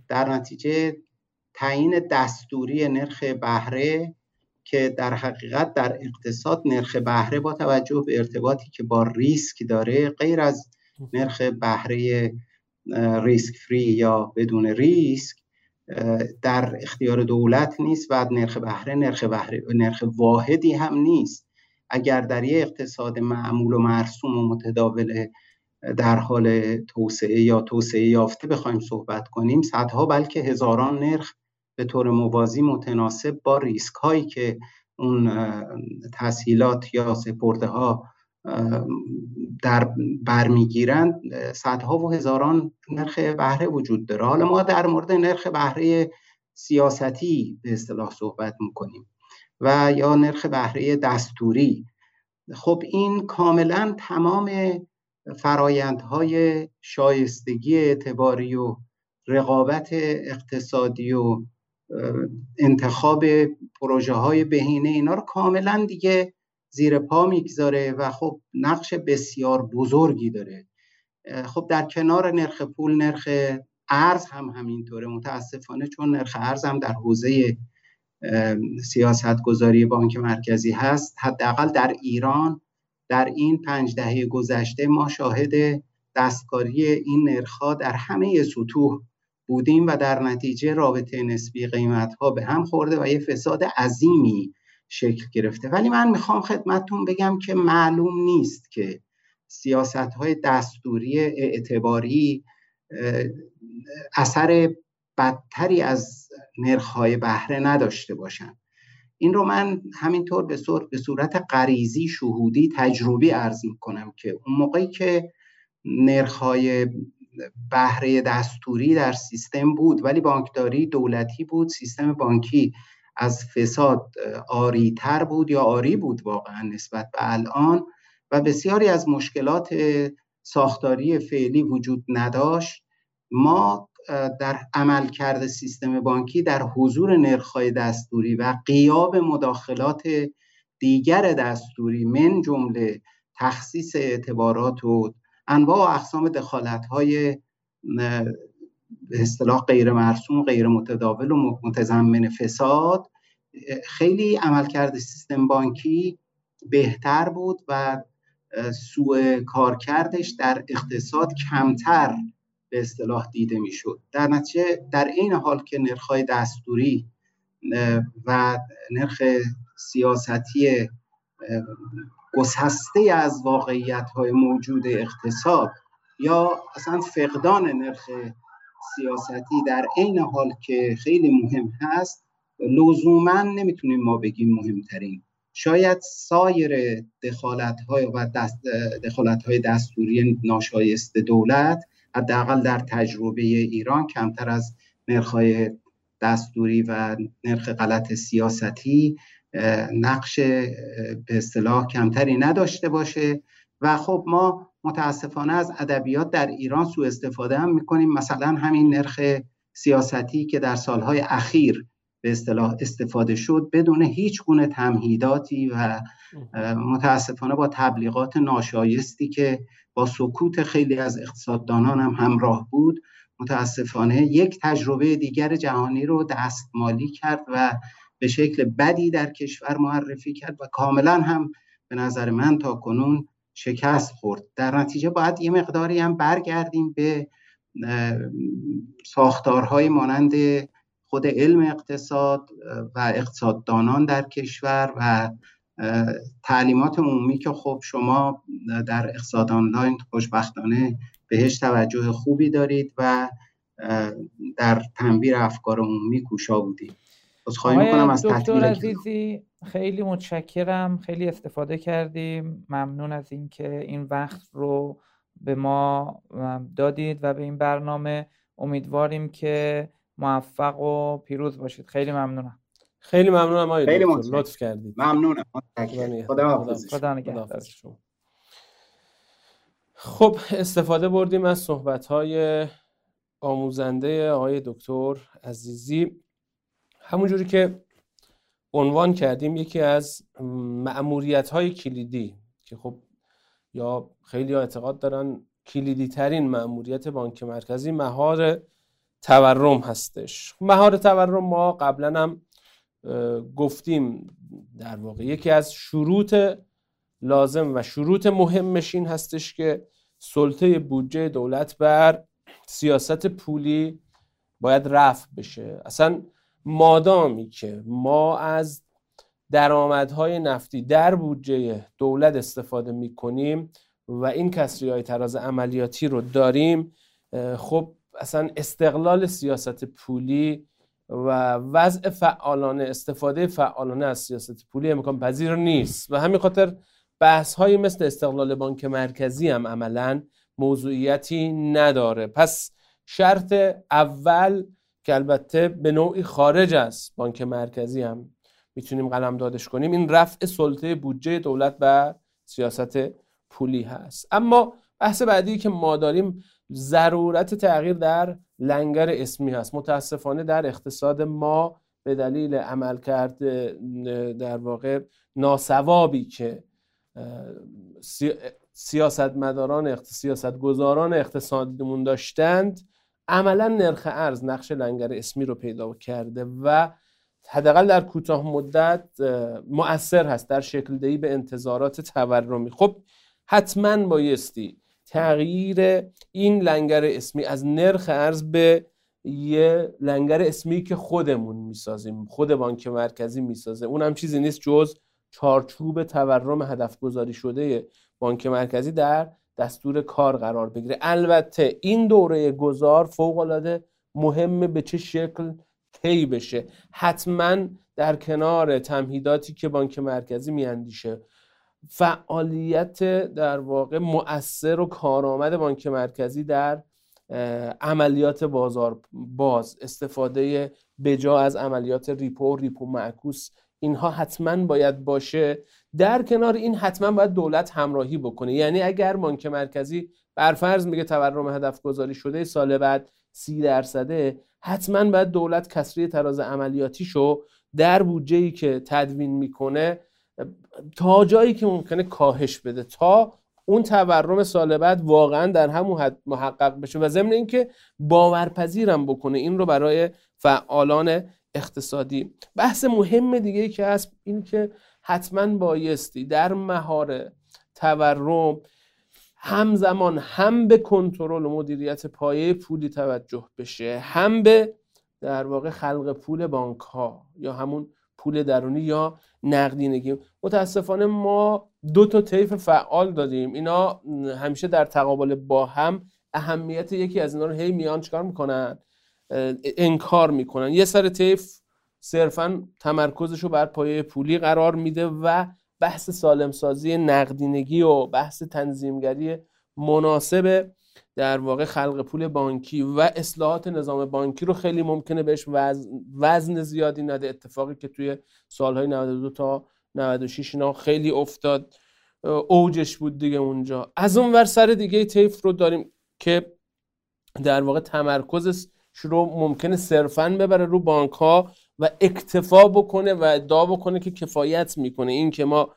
در نتیجه تعیین دستوری نرخ بهره که در حقیقت در اقتصاد نرخ بهره با توجه به ارتباطی که با ریسک داره غیر از نرخ بهره ریسک فری یا بدون ریسک در اختیار دولت نیست و نرخ بهره نرخ بهره نرخ واحدی هم نیست. اگر در یک اقتصاد معمول و مرسوم و متداول در حال توسعه یا توسعه یافته بخوایم صحبت کنیم صدها بلکه هزاران نرخ به طور موازی متناسب با ریسک هایی که اون تسهیلات یا سپرده ها در برمیگیرند صدها و هزاران نرخ بهره وجود داره. حالا ما در مورد نرخ بهره سیاستی به اصطلاح صحبت می‌کنیم و یا نرخ بهره دستوری. خب این کاملا تمام فرایندهای شایستگی اعتباری و رقابت اقتصادی و انتخاب پروژه های بهینه اینا رو کاملا دیگه زیر پا می‌گذاره و خب نقش بسیار بزرگی داره. خب در کنار نرخ پول نرخ ارز هم همینطوره. متاسفانه چون نرخ ارز هم در حوزه سیاست گذاری بانک مرکزی هست حداقل در ایران در این پنج دهه گذشته ما شاهد دستکاری این نرخها در همه سطوح بودیم و در نتیجه رابطه نسبی قیمت ها به هم خورده و یه فساد عظیمی شکل گرفته. ولی من می‌خوام خدمتتون بگم که معلوم نیست که سیاست های دستوری اعتباری اثر بدتری از های بهره نداشته باشند این رو من همینطور به صورت, به صورت غریزی شهودی تجربی ارز کنم که اون موقعی که های بهره دستوری در سیستم بود ولی بانکداری دولتی بود سیستم بانکی از فساد تر بود یا آری بود واقعا نسبت به الان و بسیاری از مشکلات ساختاری فعلی وجود نداشت. ما در عملکرد سیستم بانکی در حضور نرخ‌های دستوری و قیاب مداخلات دیگر دستوری من جمله تخصیص اعتبارات و انواع و اقسام دخالت‌های به اصطلاح غیر مرسوم غیر متداول و متضمن فساد خیلی عملکرد سیستم بانکی بهتر بود و سوء کارکردش در اقتصاد کمتر به اصطلاح دیده می‌شد. در نتیجه در این حال که نرخ‌های دستوری و نرخ سیاستی گسسته از واقعیت های موجود اقتصاد یا اصلا فقدان نرخ سیاستی در عین حال که خیلی مهم هست لزوما نمی‌تونیم ما بگیم مهمترین. شاید سایر دخالت های و دست دخالت های دستوری ناشایست دولت حداقل در تجربه ایران کمتر از های دستوری و نرخ غلط سیاستی نقش به اصطلاح کمتری نداشته باشه. و خب ما متاسفانه از ادبیات در ایران سوء استفاده هم می‌کنیم. مثلا همین نرخ سیاستی که در سالهای اخیر به اصطلاح استفاده شد بدون هیچ گونه تمهیداتی و متاسفانه با تبلیغات ناشایستی که با سکوت خیلی از اقتصاددانان هم همراه بود متاسفانه یک تجربه دیگر جهانی رو دستمالی کرد و به شکل بدی در کشور معرفی کرد و کاملا هم به نظر من تا کنون شکست خورد. در نتیجه باید یه مقداری هم برگردیم به ساختارهای مانند خود علم اقتصاد و اقتصاددانان در کشور و تعلیمات عمومی که خب شما در اقتصاد آنلاین خوشبختانه بهش توجه خوبی دارید و در تنبیر افکار عمومی کوشا بودید. خواهی می‌کنم از دکتر عزیزی خیلی متشکرم. خیلی استفاده کردیم. ممنون از اینکه این وقت رو به ما دادید و به این برنامه. امیدواریم که موفق و پیروز باشید. خیلی ممنونم. خیلی ممنونم آقای خیلی لطف کردید. ممنونم. خدا خدا نگهدار خب استفاده بردیم از صحبت های آموزنده آقای دکتر عزیزی. همونجوری که عنوان کردیم یکی از معموریت های کلیدی که خب یا خیلی اعتقاد دارن کلیدی ترین معموریت بانک مرکزی مهار تورم هستش. مهار تورم ما قبلا هم گفتیم در واقع. یکی از شروط لازم و شروط مهمش این هستش که سلطه بودجه دولت بر سیاست پولی باید رفع بشه. اصلا مادامی که ما از درآمدهای نفتی در بودجه دولت استفاده می کنیم و این کسری های تراز عملیاتی رو داریم خب اصلا استقلال سیاست پولی و وضع فعالانه استفاده فعالانه از سیاست پولی امکان پذیر نیست. و همین خاطر بحث های مثل استقلال بانک مرکزی هم عملا موضوعیتی نداره. پس شرط اول که البته به نوعی خارج از بانک مرکزی هم می‌تونیم قلم دادش کنیم. این رفع سلطه بودجه دولت به سیاست پولی هست. اما بحث بعدی که ما داریم ضرورت تغییر در لنگر اسمی هست. متاسفانه در اقتصاد ما به دلیل عمل کرده در واقع ناسوابی که سیاستمداران سیاست گذاران اقتصادیمون داشتند عملا نرخ ارز نقش لنگر اسمی رو پیدا کرده و حداقل در کوتاه مدت مؤثر هست در شکل دهی به انتظارات تورمی. خب حتما بایستی تغییر این لنگر اسمی از نرخ ارز به یه لنگر اسمی که خودمون می‌سازیم خود بانک مرکزی می‌سازه. اون هم چیزی نیست جز چارچوب تورم هدف گذاری شده بانک مرکزی در دستور کار قرار بگیره. البته این دوره گذار فوق العاده مهمه به چه شکل طی بشه. حتما در کنار تمهیداتی که بانک مرکزی میاندیشه فعالیت در واقع مؤثر و کارآمد بانک مرکزی در عملیات بازار باز استفاده بجا از عملیات ریپو ریپو معکوس اینها حتما باید باشه. در کنار این حتما باید دولت همراهی بکنه. یعنی اگر بانک مرکزی برفرض میگه تورم هدف گذاری شده سال بعد سی درصده حتما باید دولت کسری تراز عملیاتیشو در بودجه ای که تدوین می‌کنه تا جایی که ممکنه کاهش بده تا اون تورم سال بعد واقعا در همون حد محقق بشه. و ضمن اینکه باورپذیرم بکنه. این رو برای فعالان اقتصادی. بحث مهم دیگه ای که هست این که حتما بایستی در مهار تورم همزمان هم به کنترل و مدیریت پایه پولی توجه بشه هم به در واقع خلق پول بانک ها یا همون پول درونی یا نقدینگی متاسفانه ما دو تا طیف فعال دادیم. اینا همیشه در تقابل با هم اهمیت یکی از اینا رو هی میان چکار می‌کنن؟ انکار می‌کنن. یه سر طیف صرفا تمرکزش رو بر پایه پولی قرار میده و بحث سالمسازی نقدینگی و بحث تنظیمگری مناسب در واقع خلق پول بانکی و اصلاحات نظام بانکی رو خیلی ممکنه بهش وزن, زیادی نده. اتفاقی که توی سالهای 92 تا 96 اینا خیلی افتاد. اوجش بود دیگه اونجا. از اون ور سر دیگه تیف رو داریم که در واقع تمرکزش رو ممکنه صرفا ببره رو بانک ها و اکتفا بکنه و ادعا بکنه که کفایت می‌کنه. این که ما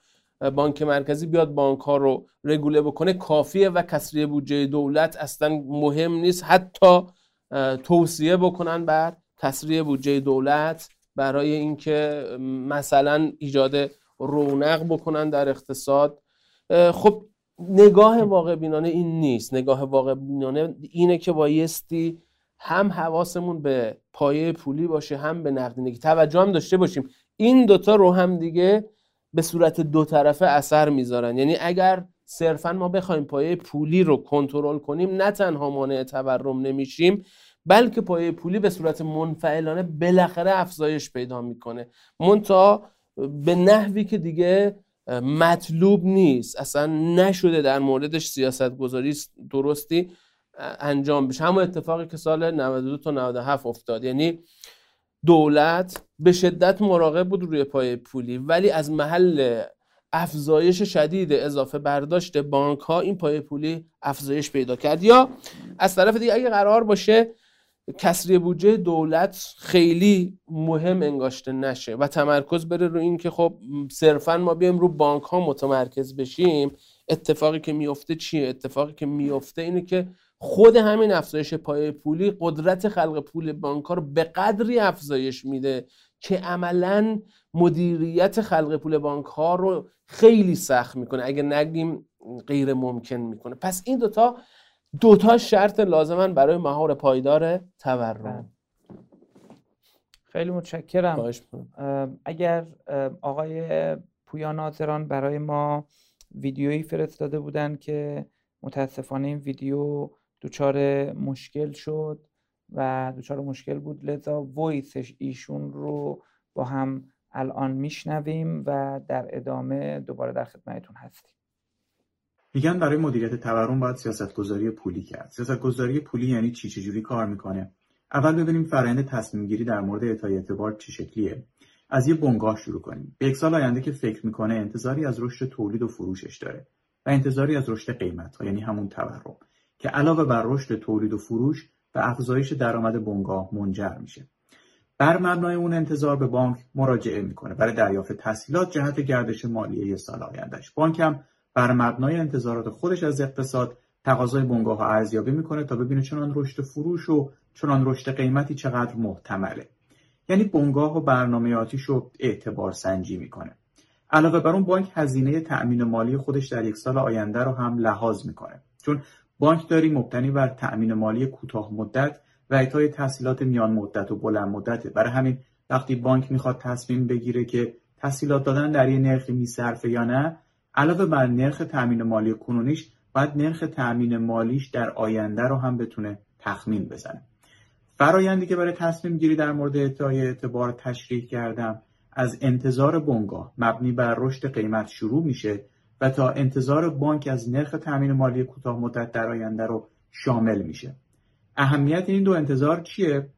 بانک مرکزی بیاد بانک ها رو رگوله بکنه کافیه و کسری بودجه دولت اصلا مهم نیست. حتی توصیه بکنن بر کسری بودجه دولت برای اینکه مثلا ایجاد رونق بکنن در اقتصاد. خب نگاه واقع بینانه این نیست. نگاه واقع بینانه اینه که بایستی هم حواسمون به پایه پولی باشه هم به نقدینگی توجه هم داشته باشیم. این دوتا رو هم دیگه به صورت دو طرفه اثر می‌ذارن. یعنی اگر صرفا ما بخوایم پایه پولی رو کنترل کنیم نه تنها مانع تورم نمیشیم بلکه پایه پولی به صورت منفعلانه بالاخره افزایش پیدا می‌کنه. منتها به نحوی که دیگه مطلوب نیست اصلا نشده در موردش سیاست گذاری درستی؟ انجام بشه. همون اتفاقی که سال 92 تا 97 افتاد. یعنی دولت به شدت مراقب بود روی پای پولی ولی از محل افزایش شدید اضافه برداشت بانک ها این پای پولی افزایش پیدا کرد. یا از طرف دیگه اگه قرار باشه کسری بودجه دولت خیلی مهم انگاشته نشه و تمرکز بره رو این که خب صرفا ما بیایم رو بانک ها متمرکز بشیم. اتفاقی که میفته چیه؟ اتفاقی که میفته اینه که خود همین افزایش پای پولی قدرت خلق پول بانک رو به قدری افزایش میده که عملا مدیریت خلق پول بانک ها رو خیلی سخت می‌کنه. اگه نگیم غیر ممکن می‌کنه. پس این دوتا دوتا شرط لازمن برای مهار پایدار تورم. بله. خیلی متشکرم. اگر آقای پویا ناظران برای ما ویدیویی فرستاده بودن که متاسفانه این ویدیو دچار مشکل شد و دچار مشکل بود. لذا ویسش ایشون رو با هم الان میشنویم و در ادامه دوباره در خدمتتون هستیم. میگن برای مدیریت تورم باید سیاستگذاری پولی کرد. سیاستگذاری پولی یعنی چی؟ چجوری کار می‌کنه؟ اول ببینیم فرآیند تصمیم گیری در مورد اعطای اعتبار چه شکلیه. از یه بنگاه شروع کنیم. به یک سال آینده که فکر می‌کنه انتظاری از رشد تولید و فروشش داره و انتظاری از رشد قیمت ها یعنی همون تورم. که علاوه بر رشد تولید و فروش به افزایش درآمد بنگاه منجر میشه. بر مبنای اون انتظار به بانک مراجعه می‌کنه برای دریافت تسهیلات جهت گردش مالی سال آیندهش بانک هم بر مبنای انتظارات خودش از اقتصاد تقاضای بنگاه ها ارزیابی می‌کنه تا ببینه چنان رشد فروش و چنان رشد قیمتی چقدر محتمله. یعنی بنگاه و برنامه آتیش رو اعتبار سنجی می‌کنه. علاوه بر اون بانک هزینه تأمین مالی خودش در یک سال آینده رو هم لحاظ می‌کنه. چون بانکداری مبتنی بر تأمین مالی کوتاه مدت و اعطای تسهیلات میان مدت و بلند مدته. برای همین وقتی بانک می‌خواد تصمیم بگیره که تسهیلات دادن در یه نرخی میصرفه یا نه علاوه بر نرخ تأمین مالی کنونیش باید نرخ تأمین مالیش در آینده رو هم بتونه تخمین بزنه. فرایندی که برای تصمیم گیری در مورد اعطای اعتبار تشریح کردم از انتظار بنگاه مبنی بر رشد قیمت شروع میشه و تا انتظار بانک از نرخ تأمین مالی کوتاه مدت در آینده رو شامل میشه. اهمیت این دو انتظار چیه؟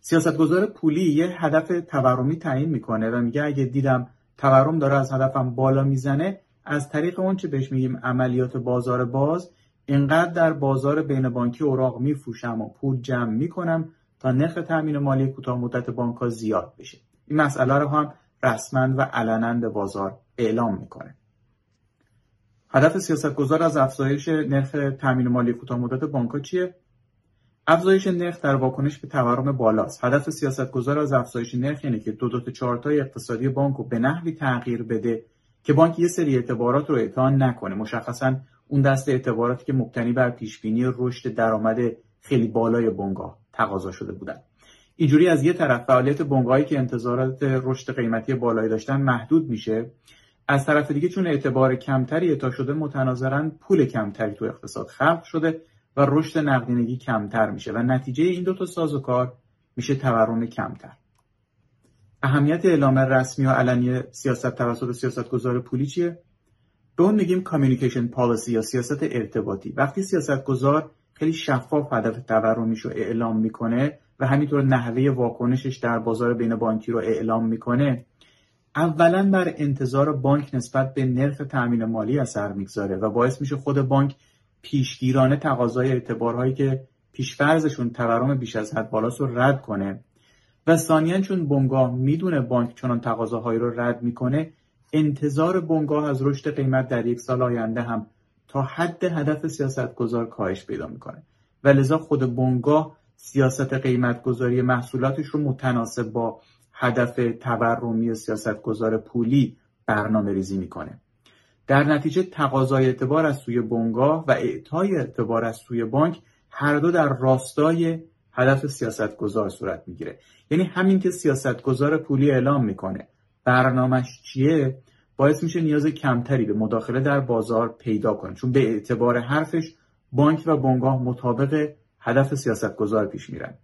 سیاستگزار پولی یه هدف تورمی تعیین می‌کنه و میگه اگه دیدم تورم داره از هدفم بالا می‌زنه از طریق اون چه بهش میگیم عملیات بازار باز اینقدر در بازار بین بانکی اوراق میفروشم و پول جمع می‌کنم تا نرخ تامین مالی کوتاه مدت بانک زیاد بشه. این مسئله رو هم رسما و علنا به بازار اعلام می‌کنه. هدف سیاستگزار از افزایش نرخ تامین مالی کوتاه مدت بانک چیه؟ افزایش نرخ در واکنش به تورم بالاست. هدف سیاستگزار از افزایش نرخ اینه که دو دو تا چارتای اقتصادی بانک رو به نحوی تغییر بده که بانک یه سری اعتبارات رو اعطا نکنه. مشخصا اون دست اعتباراتی که مبتنی بر پیشبینی رشد درآمد خیلی بالای بنگاه تقاضا شده بودن. اینجوری از یه طرف فعالیت بنگاهی که انتظارات رشد قیمتی بالایی داشتن محدود میشه. از طرف دیگه چون اعتبار کمتری اعطا شده متناظرا پول کمتری تو اقتصاد خلق شده و رشد نقدینگی کمتر میشه و نتیجه این دو تا کار میشه تورم کمتر. اهمیت اعلام رسمی و علنی سیاست توسط سیاستگزار پولی چیه؟ به اون میگیم کامیونیکیشن پالیسی یا سیاست ارتباطی. وقتی سیاستگزار خیلی شفاف هدف تورمیش رو اعلام می‌کنه و همینطور نحوه واکنشش در بازار بین بانکی رو اعلام می‌کنه اولا بر انتظار بانک نسبت به نرخ تأمین مالی اثر می‌گذاره و باعث میشه خود بانک پیشگیرانه تقاضای اعتبارهایی که پیشفرزشون تورم بیش از حد بالاست رو رد کنه. و ثانیا چون بنگاه می‌دونه بانک چنان تقاضاهایی رو رد می‌کنه انتظار بنگاه از رشد قیمت در یک سال آینده هم تا حد هدف سیاست گذار کاهش پیدا می‌کنه. و لذا خود بنگاه سیاست قیمت گذاری محصولاتش رو متناسب با هدف تورمی سیاست گذار پولی برنامه ریزی می‌کنه. در نتیجه تقاضای اعتبار از سوی بنگاه و اعطای اعتبار از سوی بانک هر دو در راستای هدف سیاستگزار صورت می‌گیره. یعنی همین که سیاستگزار پولی اعلام می‌کنه. برنامهش چیه؟ باعث میشه نیاز کمتری به مداخله در بازار پیدا کنه. چون به اعتبار حرفش بانک و بنگاه مطابق هدف سیاستگزار پیش میرن.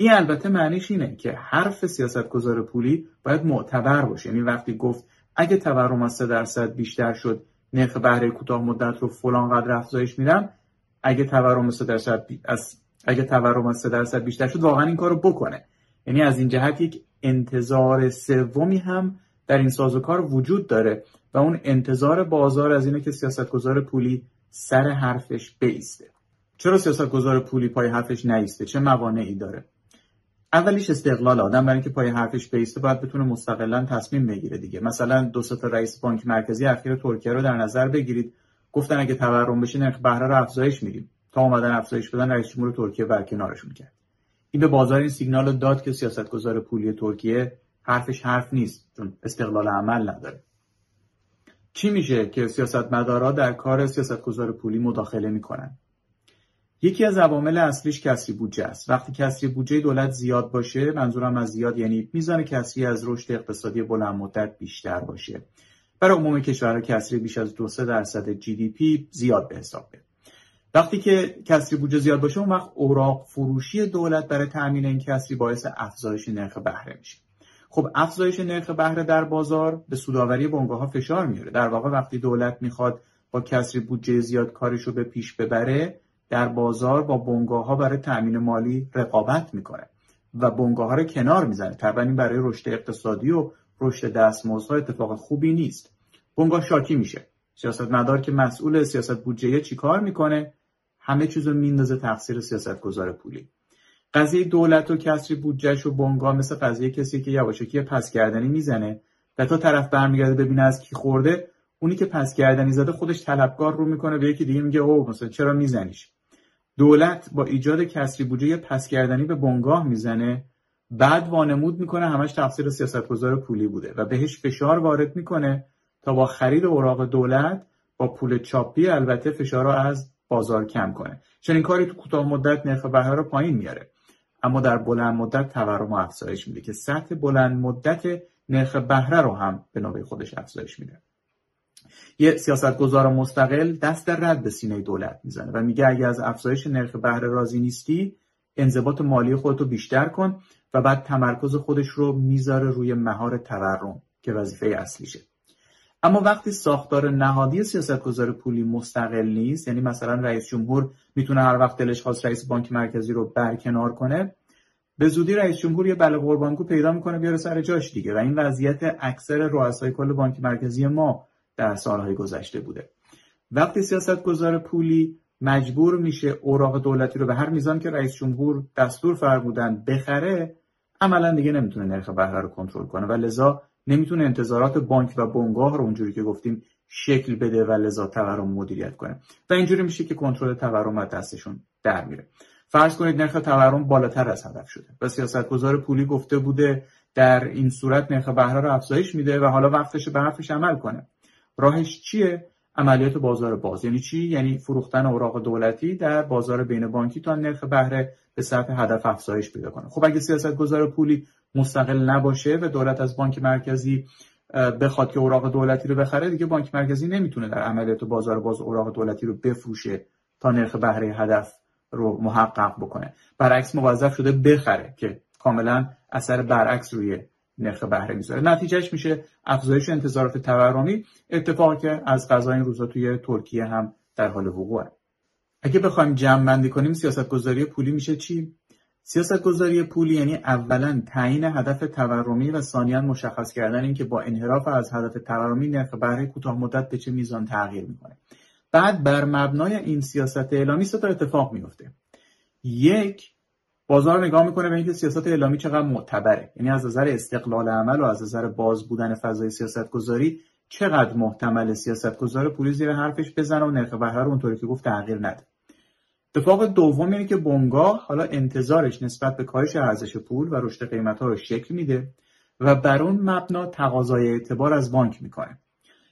این البته معنیش اینه که حرف سیاستگزار پولی باید معتبر باشه. یعنی وقتی گفت اگه تورم از 3 درصد بیشتر شد نرخ بهره کوتاه مدت رو فلان قدر افزایش میدم اگه تورم 3 درصد از اگه تورم از 3 درصد بیشتر شد واقعا این کارو بکنه. یعنی از این جهت یک انتظار سومی هم در این سازوکار وجود داره و اون انتظار بازار از اینه که سیاستگزار پولی سر حرفش بیسته. چرا سیاستگزار پولی پای حرفش نیسته؟ چه موانعی داره؟ اولیش استقلال آدم برای اینکه پای حرفش بیسته باید بتونه مستقلا تصمیم بگیره دیگه. مثلا دو تا رئیس بانک مرکزی اخیر ترکیه رو در نظر بگیرید. گفتن اگه تورم بشه نرخ بهره رو افزایش میدیم تا اومدن افزایش بدن رئیس جمهور ترکیه برکنارشون کرد این به بازار این سیگنال داد که سیاستگزار پولی ترکیه حرفش حرف نیست چون استقلال عمل نداره. چی میشه که سیاستمدارا در کار سیاستگزار پولی مداخله می‌کنن؟ یکی از عوامل اصلیش کسری بودجه است. وقتی کسری بودجه دولت زیاد باشه منظورم از زیاد یعنی میزان کسری از رشد اقتصادی بلند مدت بیشتر باشه. برای عموم کشورها کسری بیش از 2 درصد جی دی پی زیاد به حساب میاد. وقتی که کسری بودجه زیاد باشه اون وقت اوراق فروشی دولت برای تامین این کسری باعث افزایش نرخ بهره میشه. خب افزایش نرخ بهره در بازار به سوداوری بنگاه ها فشار میاره. در واقع وقتی دولت می‌خواد با کسری بودجه زیاد کارش رو به پیش ببره در بازار با بنگاه ها برای تامین مالی رقابت می‌کنه و بنگاه ها رو کنار می‌زنه. طبعا این برای رشد اقتصادی و رشد دستمزدها اتفاق خوبی نیست. بنگاه شاکی میشه. سیاستمدار که مسئول سیاست بودجه چیکار می‌کنه؟ همه چیز رو میندازه تقصیر سیاستگزار پولی. قضیه دولت و کسری بودجهش و بنگاه مثل قضیه کسی که یواشکی پس کردنی می‌زنه و تا طرف برمیگرده ببینه از کی خورده اونی که پس کردنی زده خودش طلبکار رو می‌کنه به یکی دیگه میگه او مثلا چرا میزنیش؟ دولت با ایجاد کسری بودجه پس کردنی به بنگاه می‌زنه بعد وانمود می‌کنه همش تقصیر سیاستگزار پولی بوده و بهش فشار وارد می‌کنه تا با خرید اوراق دولت با پول چاپی البته فشار رو از بازار کم کنه. چنین کاری تو کوتاه مدت نرخ بهره رو پایین میاره. اما در بلند مدت تورم افزایش میده که سطح بلند مدت نرخ بهره رو هم به نوبه خودش افزایش میده. یه سیاستگزار مستقل دست رد به سینه دولت می‌زنه و میگه اگه از افزایش نرخ بهره راضی نیستی انضباط مالی خودتو بیشتر کن و بعد تمرکز خودش رو می‌ذاره روی مهار تورم که وظیفه اصلیشه. اما وقتی ساختار نهادی سیاستگزار پولی مستقل نیست یعنی مثلا رئیس جمهور می‌تونه هر وقت دلش خواست رئیس بانک مرکزی رو برکنار کنه به زودی رئیس جمهور یه بله قربانگو پیدا می‌کنه بیاره سر جاش دیگه. و این وضعیت اکثر رؤسای کل بانک مرکزی ما در سالهای گذشته بوده. وقتی سیاستگزار پولی مجبور میشه اوراق دولتی رو به هر میزان که رئیس جمهور دستور فرمودن بخره عملا دیگه نمی‌تونه نرخ بهره رو کنترل کنه و لذا نمی‌تونه انتظارات بانک و بنگاه رو اونجوری که گفتیم شکل بده و لذا تورم مدیریت کنه. و اینجوری میشه که کنترل تورم از دستشون در میره. فرض کنید نرخ تورم بالاتر از هدف شده و سیاستگزار پولی گفته بوده در این صورت نرخ بهره رو افزایش میده و حالا وقتش به حرفش عمل کنه. راهش چیه؟ عملیات بازار باز. یعنی چی؟ یعنی فروختن اوراق دولتی در بازار بین بانکی تا نرخ بهره به سطح هدف افزایش پیدا کنه. خب اگه سیاستگزار پولی مستقل نباشه و دولت از بانک مرکزی بخواد که اوراق دولتی رو بخره دیگه بانک مرکزی نمی‌تونه در عملیات بازار باز اوراق دولتی رو بفروشه تا نرخ بهره هدف رو محقق بکنه. برعکس موظف شده بخره که کاملا اثر برعکس روی نرخ بهره می‌ذاره. نتیجهش میشه افزایش انتظارات تورمی اتفاقی که از قضا این روزا توی ترکیه هم در حال وقوعه. اگه بخوایم جمع بندی کنیم سیاست گذاری پولی میشه چی؟ سیاستگذاری پولی یعنی اولا تعیین هدف تورمی و ثانیا مشخص کردن اینکه با انحراف از هدف تورمی نرخ بهره کوتاه مدت به چه میزان تغییر می‌کنه. بعد بر مبنای این سیاست اعلامی سه اتفاق میفته یک بازار نگاه می‌کنه به اینکه سیاست اعلامی چقدر معتبره. یعنی از نظر استقلال عمل و از نظر باز بودن فضای سیاستگذاری چقدر محتمل سیاستگزار پولی زیر حرفش بزنه و نرخ بهره رو اونطوری که گفت تغییر نده. اتفاق دوم اینه که بنگاه حالا انتظارش نسبت به کاهش ارزش پول و رشد قیمت ها رو شکل میده و بر اون مبنا تقاضای اعتبار از بانک می‌کنه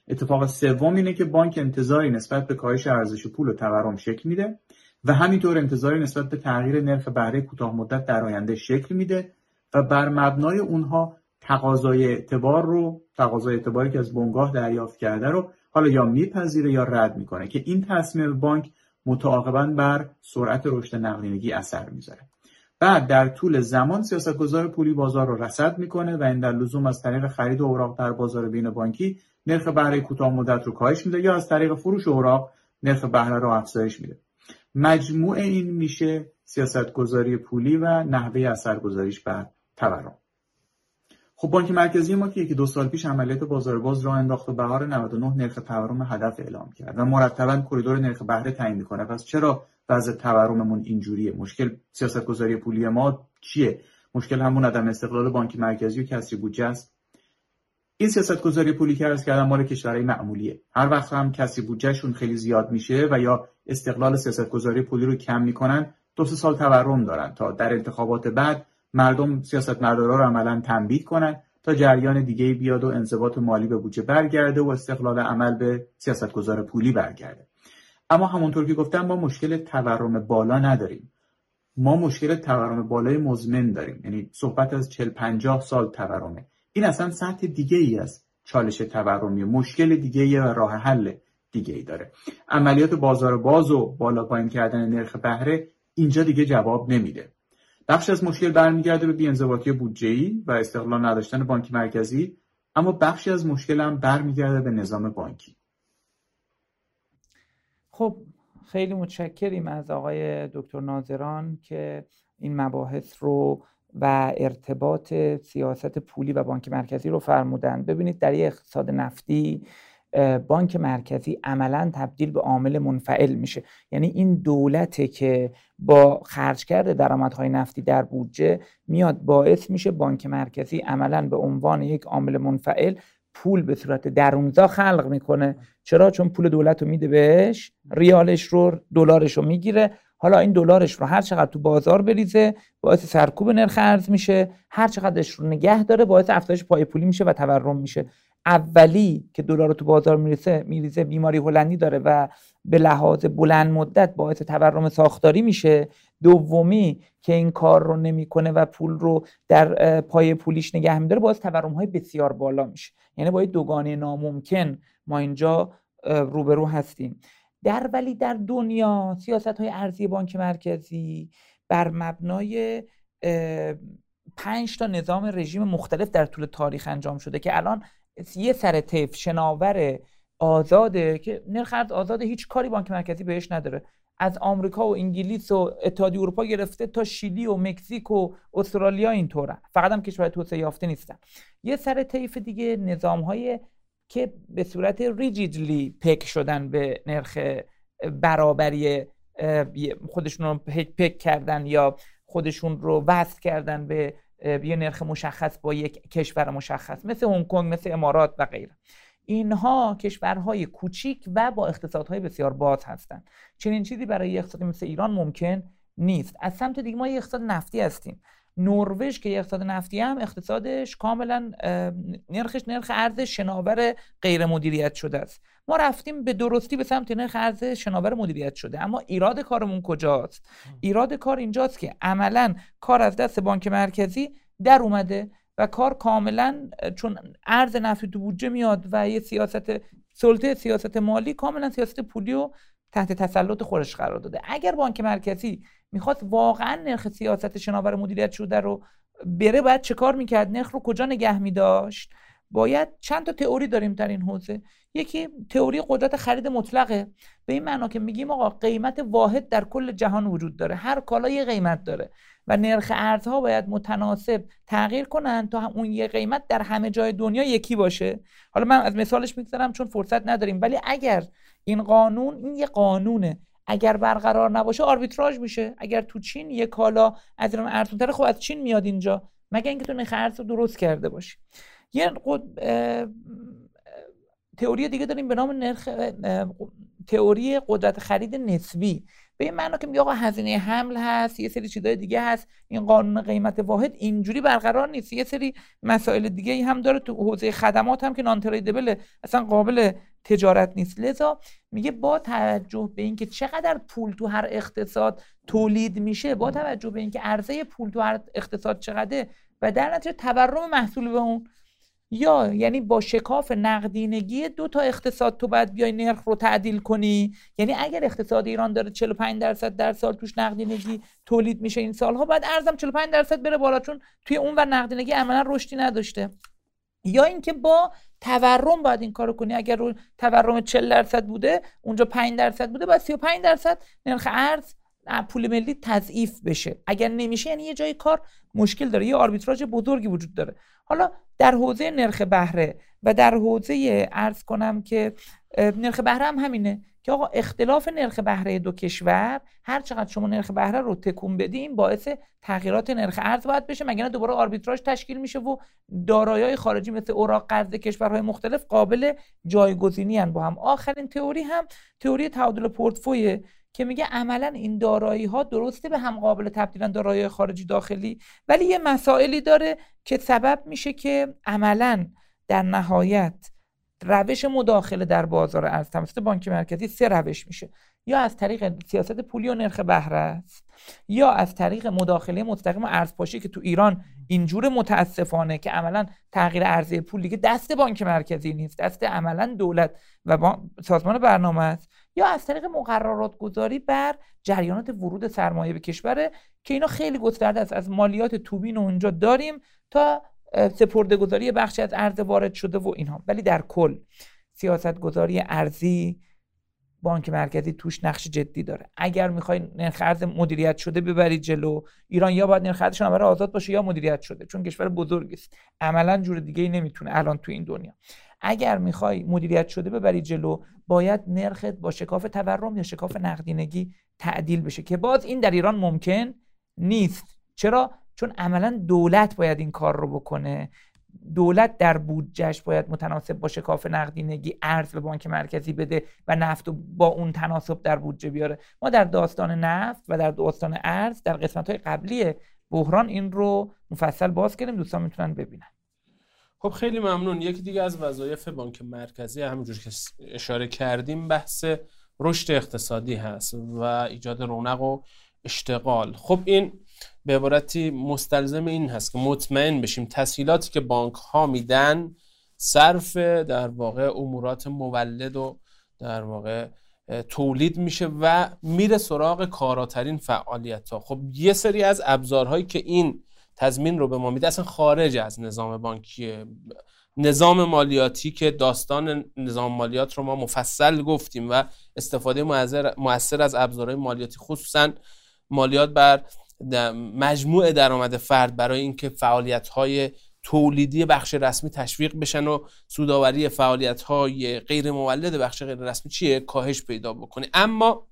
اتفاق سوم اینه که بانک انتظاری نسبت به کاهش ارزش پول و تورم شکل میده و همینطور انتظاری نسبت به تغییر نرخ بهره کوتاه مدت در آینده شکل میده و بر مبنای اونها تقاضای اعتبار رو تقاضای اعتباری که از بنگاه دریافت کرده رو حالا یا میپذیره یا رد می‌کنه که این تصمیم بانک متعاقبا بر سرعت رشد نقدینگی اثر می‌ذاره. بعد در طول زمان سیاستگزار پولی بازار رو رصد می‌کنه و این در لزوم از طریق خرید اوراق در بازار بین بانکی نرخ بهره کوتاه مدت رو کاهش میده یا از طریق فروش اوراق نرخ بهره رو افزایش میده. مجموع این میشه سیاستگذاری پولی و نحوه اثرگذاریش بر تورم. خب بانک مرکزی ما که یکی دو سال پیش عملیات بازار باز را انداخت و بهار 99 نرخ تورم هدف اعلام کرد و مرتبا کریدور نرخ بهره تعیین می‌کنه. پس چرا وضع تورممون اینجوریه؟ مشکل سیاست گذاری پولی ما چیه؟ مشکل همون عدم استقلال بانک مرکزی و کسری بودجه است. این سیاست گذاری پولی که ارز کردم مال کشورهای معمولیه. هر وقت هم کسی بودجهشون خیلی زیاد میشه و یا استقلال سیاست گذاری پولی رو کم می‌کنن دو سه سال تورم دارن تا در انتخابات بعد مردم سیاست مدارا رو عملا تنبیه کنن تا جریان دیگه بیاد و انضباط مالی به بودجه برگرده و استقلال عمل به سیاستگزار پولی برگرده. اما همونطور که گفتم ما مشکل تورم بالا نداریم. ما مشکل تورم بالای مزمن داریم. یعنی صحبت از 40 50 سال تورمه. این اصلا سطح دیگه ای از چالش تورمی مشکل دیگه و راه حل دیگه ای داره. عملیات بازار باز و بالا پایین کردن نرخ بهره اینجا دیگه جواب نمیده. بخش از مشکل برمیگرده به بیانضباطی بودجه‌ای و استقلال نداشتن بانک مرکزی اما بخشی از مشکل هم برمیگرده به نظام بانکی. خب خیلی متشکریم از آقای دکتر ناظران که این مباحث رو و ارتباط سیاست پولی و بانک مرکزی رو فرمودن. ببینید در یک اقتصاد نفتی بانک مرکزی عملا تبدیل به عامل منفعل میشه. یعنی این دولته که با خرج کرده درآمدهای نفتی در بودجه میاد باعث میشه بانک مرکزی عملا به عنوان یک عامل منفعل پول به صورت درونزا خلق می‌کنه. چرا؟ چون پول دولت رو میده بهش ریالش رو دلارش رو می‌گیره. حالا این دلارش رو هر چقدر تو بازار بریزه باعث سرکوب نرخ ارز میشه. هر چقدرش رو نگه داره باعث افزایش پای پولی میشه و تورم میشه. اولی که دلار رو تو بازار میریزه میریزه بیماری هلندی داره و به لحاظ بلند مدت باعث تورم ساختاری میشه. دومی که این کار رو نمی‌کنه و پول رو در پای پولیش نگه میداره باعث تورم های بسیار بالا میشه. یعنی با دوگانه ناممکن ما اینجا روبرو هستیم. در ولی در دنیا سیاست های ارزی بانک مرکزی بر مبنای پنج تا نظام رژیم مختلف در طول تاریخ انجام شده که الان یه سر طیف شناور آزاده که نرخ ارز آزاده هیچ کاری بانک مرکزی بهش نداره. از آمریکا و انگلیس و اتحادیه اروپا گرفته تا شیلی و مکزیک و استرالیا اینطوره. فقط هم کشور توسعه یافته نیستن. یه سر طیف دیگه نظام های که به صورت ریجیدلی پک شدن به نرخ برابری خودشون رو پک کردن یا خودشون رو وصل کردن به یه نرخ مشخص با یک کشور مشخص مثل هنگ کنگ مثل امارات و غیره. اینها کشورهای کوچیک و با اقتصادهای بسیار باز هستند چنین چیزی برای اقتصادی مثل ایران ممکن نیست. از سمت دیگه ما یه اقتصاد نفتی هستیم. نروژ که یه اقتصاد نفتی هم اقتصادش کاملا نرخش نرخ ارز شناور غیر مدیریت شده است. ما رفتیم به درستی به سمت نرخ ارز شناور مدیریت شده. اما ایراد کارمون کجاست؟ ایراد کار اینجاست که عملا کار از دست بانک مرکزی در اومده و کار کاملا چون ارز نفتی تو بودجه میاد و یه سیاست سلطه سیاست مالی کاملا سیاست پولی رو تحت تسلط خودش قرار داده. اگر بانک مرکزی می‌خواد واقعا نرخ سیاست شناور مدیریت شده رو بره باید چه کار می‌کرد؟ نرخ رو کجا نگه میداشت؟ باید چند تا تئوری داریم در این حوزه. یکی تئوری قدرت خرید مطلقه. به این معنا که میگیم آقا قیمت واحد در کل جهان وجود داره. هر کالا یه قیمت داره و نرخ ارزها باید متناسب تغییر کنن تا اون یه قیمت در همه جای دنیا یکی باشه. حالا من از مثالش می‌گذارم چون فرصت نداریم. ولی اگر این قانون این یه قانونه. اگر برقرار نباشه آربیتراژ میشه. اگر تو چین یه کالا از ایران ارزونتره خب از چین میاد اینجا. مگه اینکه تو نرخ ارز رو درست کرده باشی. یه قد... تئوری دیگه داریم به نام نرخ تئوری قدرت خرید نسبی. به این معنا که میگه آقا هزینه حمل هست یه سری چیزای دیگه هست. این قانون قیمت واحد اینجوری برقرار نیست. یه سری مسائل دیگه هم داره تو حوزه خدمات هم که نان تریدبل اصلا قابل تجارت نیست. لذا میگه با توجه به اینکه چقدر پول تو هر اقتصاد تولید میشه با توجه به اینکه عرضه پول تو هر اقتصاد چقدره و در نتیجه تورم محصول به اون یا یعنی با شکاف نقدینگی دو تا اقتصاد تو باید بیای نرخ رو تعدیل کنی؟ یعنی اگر اقتصاد ایران داره 45 درصد در سال توش نقدینگی تولید میشه این سالها باید ارزم 45 درصد بره بالا چون توی اون و نقدینگی عملا رشدی نداشته. یا اینکه با تورم باید این کارو کنی. اگر تورم 40 درصد بوده اونجا 5 درصد بوده باید 35 درصد نرخ ارز پول ملی تضعیف بشه. اگر نمیشه یعنی یه جای کار مشکل داره. یه آربیتراژ بزرگی وجود داره. حالا در حوزه نرخ بهره و در حوزه ارز کنم که نرخ بهره هم همینه که آقا اختلاف نرخ بهره دو کشور هر چقدر شما نرخ بهره رو تکون بدیم باعث تغییرات نرخ ارز باید بشه. مگر دوباره آربیتراژ تشکیل میشه و دارایی خارجی مثل اوراق قرض کشورهای مختلف قابل جایگزینی با هم. آخرین تئوری هم تئوری تعادل پورتفوی که میگه عملا این دارایی ها درسته به هم قابل تبدیلن دارایی خارجی داخلی ولی یه مسائلی داره که سبب میشه که عملا در نهایت روش مداخله در بازار ارز توسط بانک مرکزی سه روش میشه. یا از طریق سیاست پولی و نرخ بهره است یا از طریق مداخله مستقیم ارزپاشی که تو ایران اینجور متاسفانه که عملا تغییر ارزی پول دیگه دست بانک مرکزی نیست دست عملا دولت و سازمان برنامه است. یا از طریق مقررات گذاری بر جریانات ورود سرمایه به کشوره که اینا خیلی گسترده است. از مالیات توبین اونجا داریم تا سپرده گذاری بخشی از ارز وارد شده و اینها. ولی در کل سیاست گذاری ارزی بانک مرکزی توش نقش جدی داره. اگر می‌خوای نرخ ارز مدیریت شده ببری جلو ایران یا باید نرخ ارزش آزاد باشه یا مدیریت شده چون کشور بزرگی است. عملا جور دیگه ای نمی‌تونه الان تو این دنیا. اگر می‌خوای مدیریت شده ببری جلو باید نرخت با شکاف تورم یا شکاف نقدینگی تعدیل بشه که باز این در ایران ممکن نیست. چرا؟ چون عملا دولت باید این کار رو بکنه. دولت در بودجهش باید متناسب با شکاف نقدینگی ارز به بانک مرکزی بده و نفت با اون تناسب در بودجه بیاره. ما در داستان نفت و در داستان ارز در قسمت های قبلی بحران این رو مفصل باز کردیم. دوستان می‌تونن ببینن. خب خیلی ممنون. یکی دیگه از وظایف بانک مرکزی همونجور که اشاره کردیم بحث رشد اقتصادی هست و ایجاد رونق و اشتغال. خب این به عبارتی مستلزم این هست که مطمئن بشیم تسهیلاتی که بانک ها میدن صرف در واقع امورات مولد و در واقع تولید میشه و میره سراغ کاراترین فعالیت ها خب یه سری از ابزارهایی که این تضمین رو به ما میده. اصلا خارج از نظام بانکی نظام مالیاتی که داستان نظام مالیات رو ما مفصل گفتیم و استفاده موثر از ابزارهای مالیاتی خصوصا مالیات بر مجموع درآمد فرد برای اینکه فعالیت های تولیدی بخش رسمی تشویق بشن و سوداوری فعالیت های غیر مولد بخش غیر رسمی چیه؟ کاهش پیدا بکنه. اما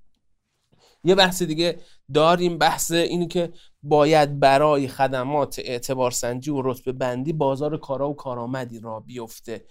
یه بحث دیگه داریم بحث اینی که باید برای خدمات اعتبارسنجی و رتبه بندی بازار کارا و کارآمدی را بیفته.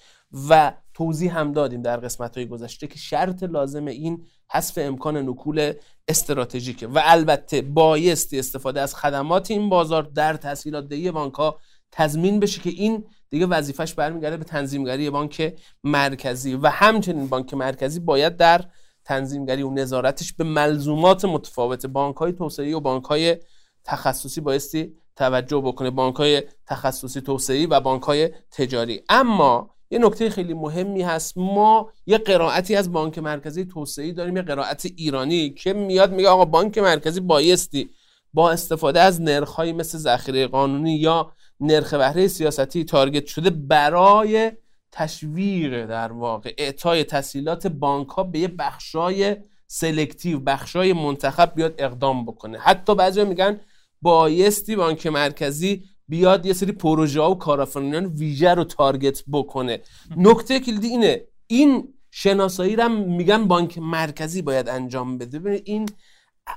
و توضیح هم دادیم در قسمت های گذشته که شرط لازم این حذف امکان نکول استراتژیکه. و البته بایستی استفاده از خدمات این بازار در تسهیلات دهی بانک ها تضمین بشه که این دیگه وظیفش برمیگرده به تنظیمگری بانک مرکزی. و همچنین بانک مرکزی باید در تنظیمگری و نظارتش به ملزومات متفاوت بانک های توسعه و بانک های تخصصی بایستی توجه بکنه. بانک های تخصصی توسعه و بانک های تجاری. اما یه نکته خیلی مهمی هست. ما یه قرائتی از بانک مرکزی توسعه داریم یه قرائت ایرانی که میاد میگه آقا بانک مرکزی بایستی با استفاده از نرخهایی مثل ذخیره قانونی یا نرخ بهره سیاستی target شده برای تشویق در واقع. اعطای تسهیلات بانک ها به یه بخشای selective بخشای منتخب بیاد اقدام بکنه. حتی بعضی میگن بایستی بانک مرکزی بیاد یه سری پروژه ها و کارآفرینان ویژه رو target بکنه. نکته کلیدی اینه. این شناسایی رو میگن بانک مرکزی باید انجام بده. این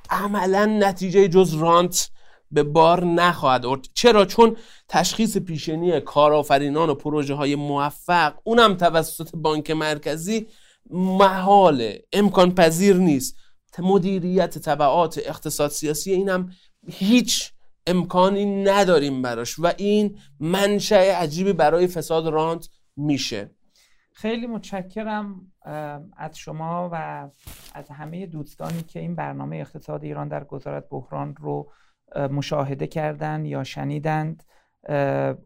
عملا نتیجه جز رانت به بار نخواهد آورد چرا؟ چون تشخیص پیشنی کارآفرینان و پروژه های موفق اونم توسط بانک مرکزی محاله امکان پذیر نیست. مدیریت طبعات اقتصاد سیاسی اینم هیچ امکانی نداریم براش و این منشأ عجیبی برای فساد رانت میشه. خیلی متشکرم از شما و از همه دوستانی که این برنامه اقتصاد ایران در گذارت بحران رو مشاهده کردند یا شنیدند.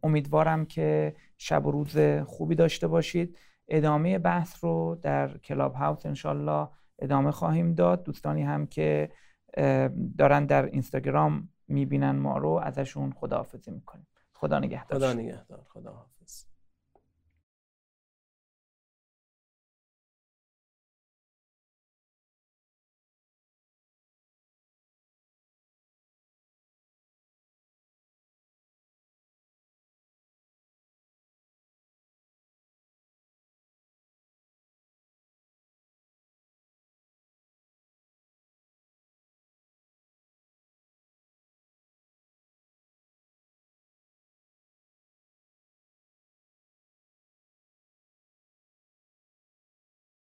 امیدوارم که شب و روز خوبی داشته باشید. ادامه بحث رو در کلاب هاوس انشالله ادامه خواهیم داد. دوستانی هم که دارن در اینستاگرام می‌بینن ما رو ازشون خداحافظی می‌کنیم. خدا نگهدار. خدا نگهدار. خدا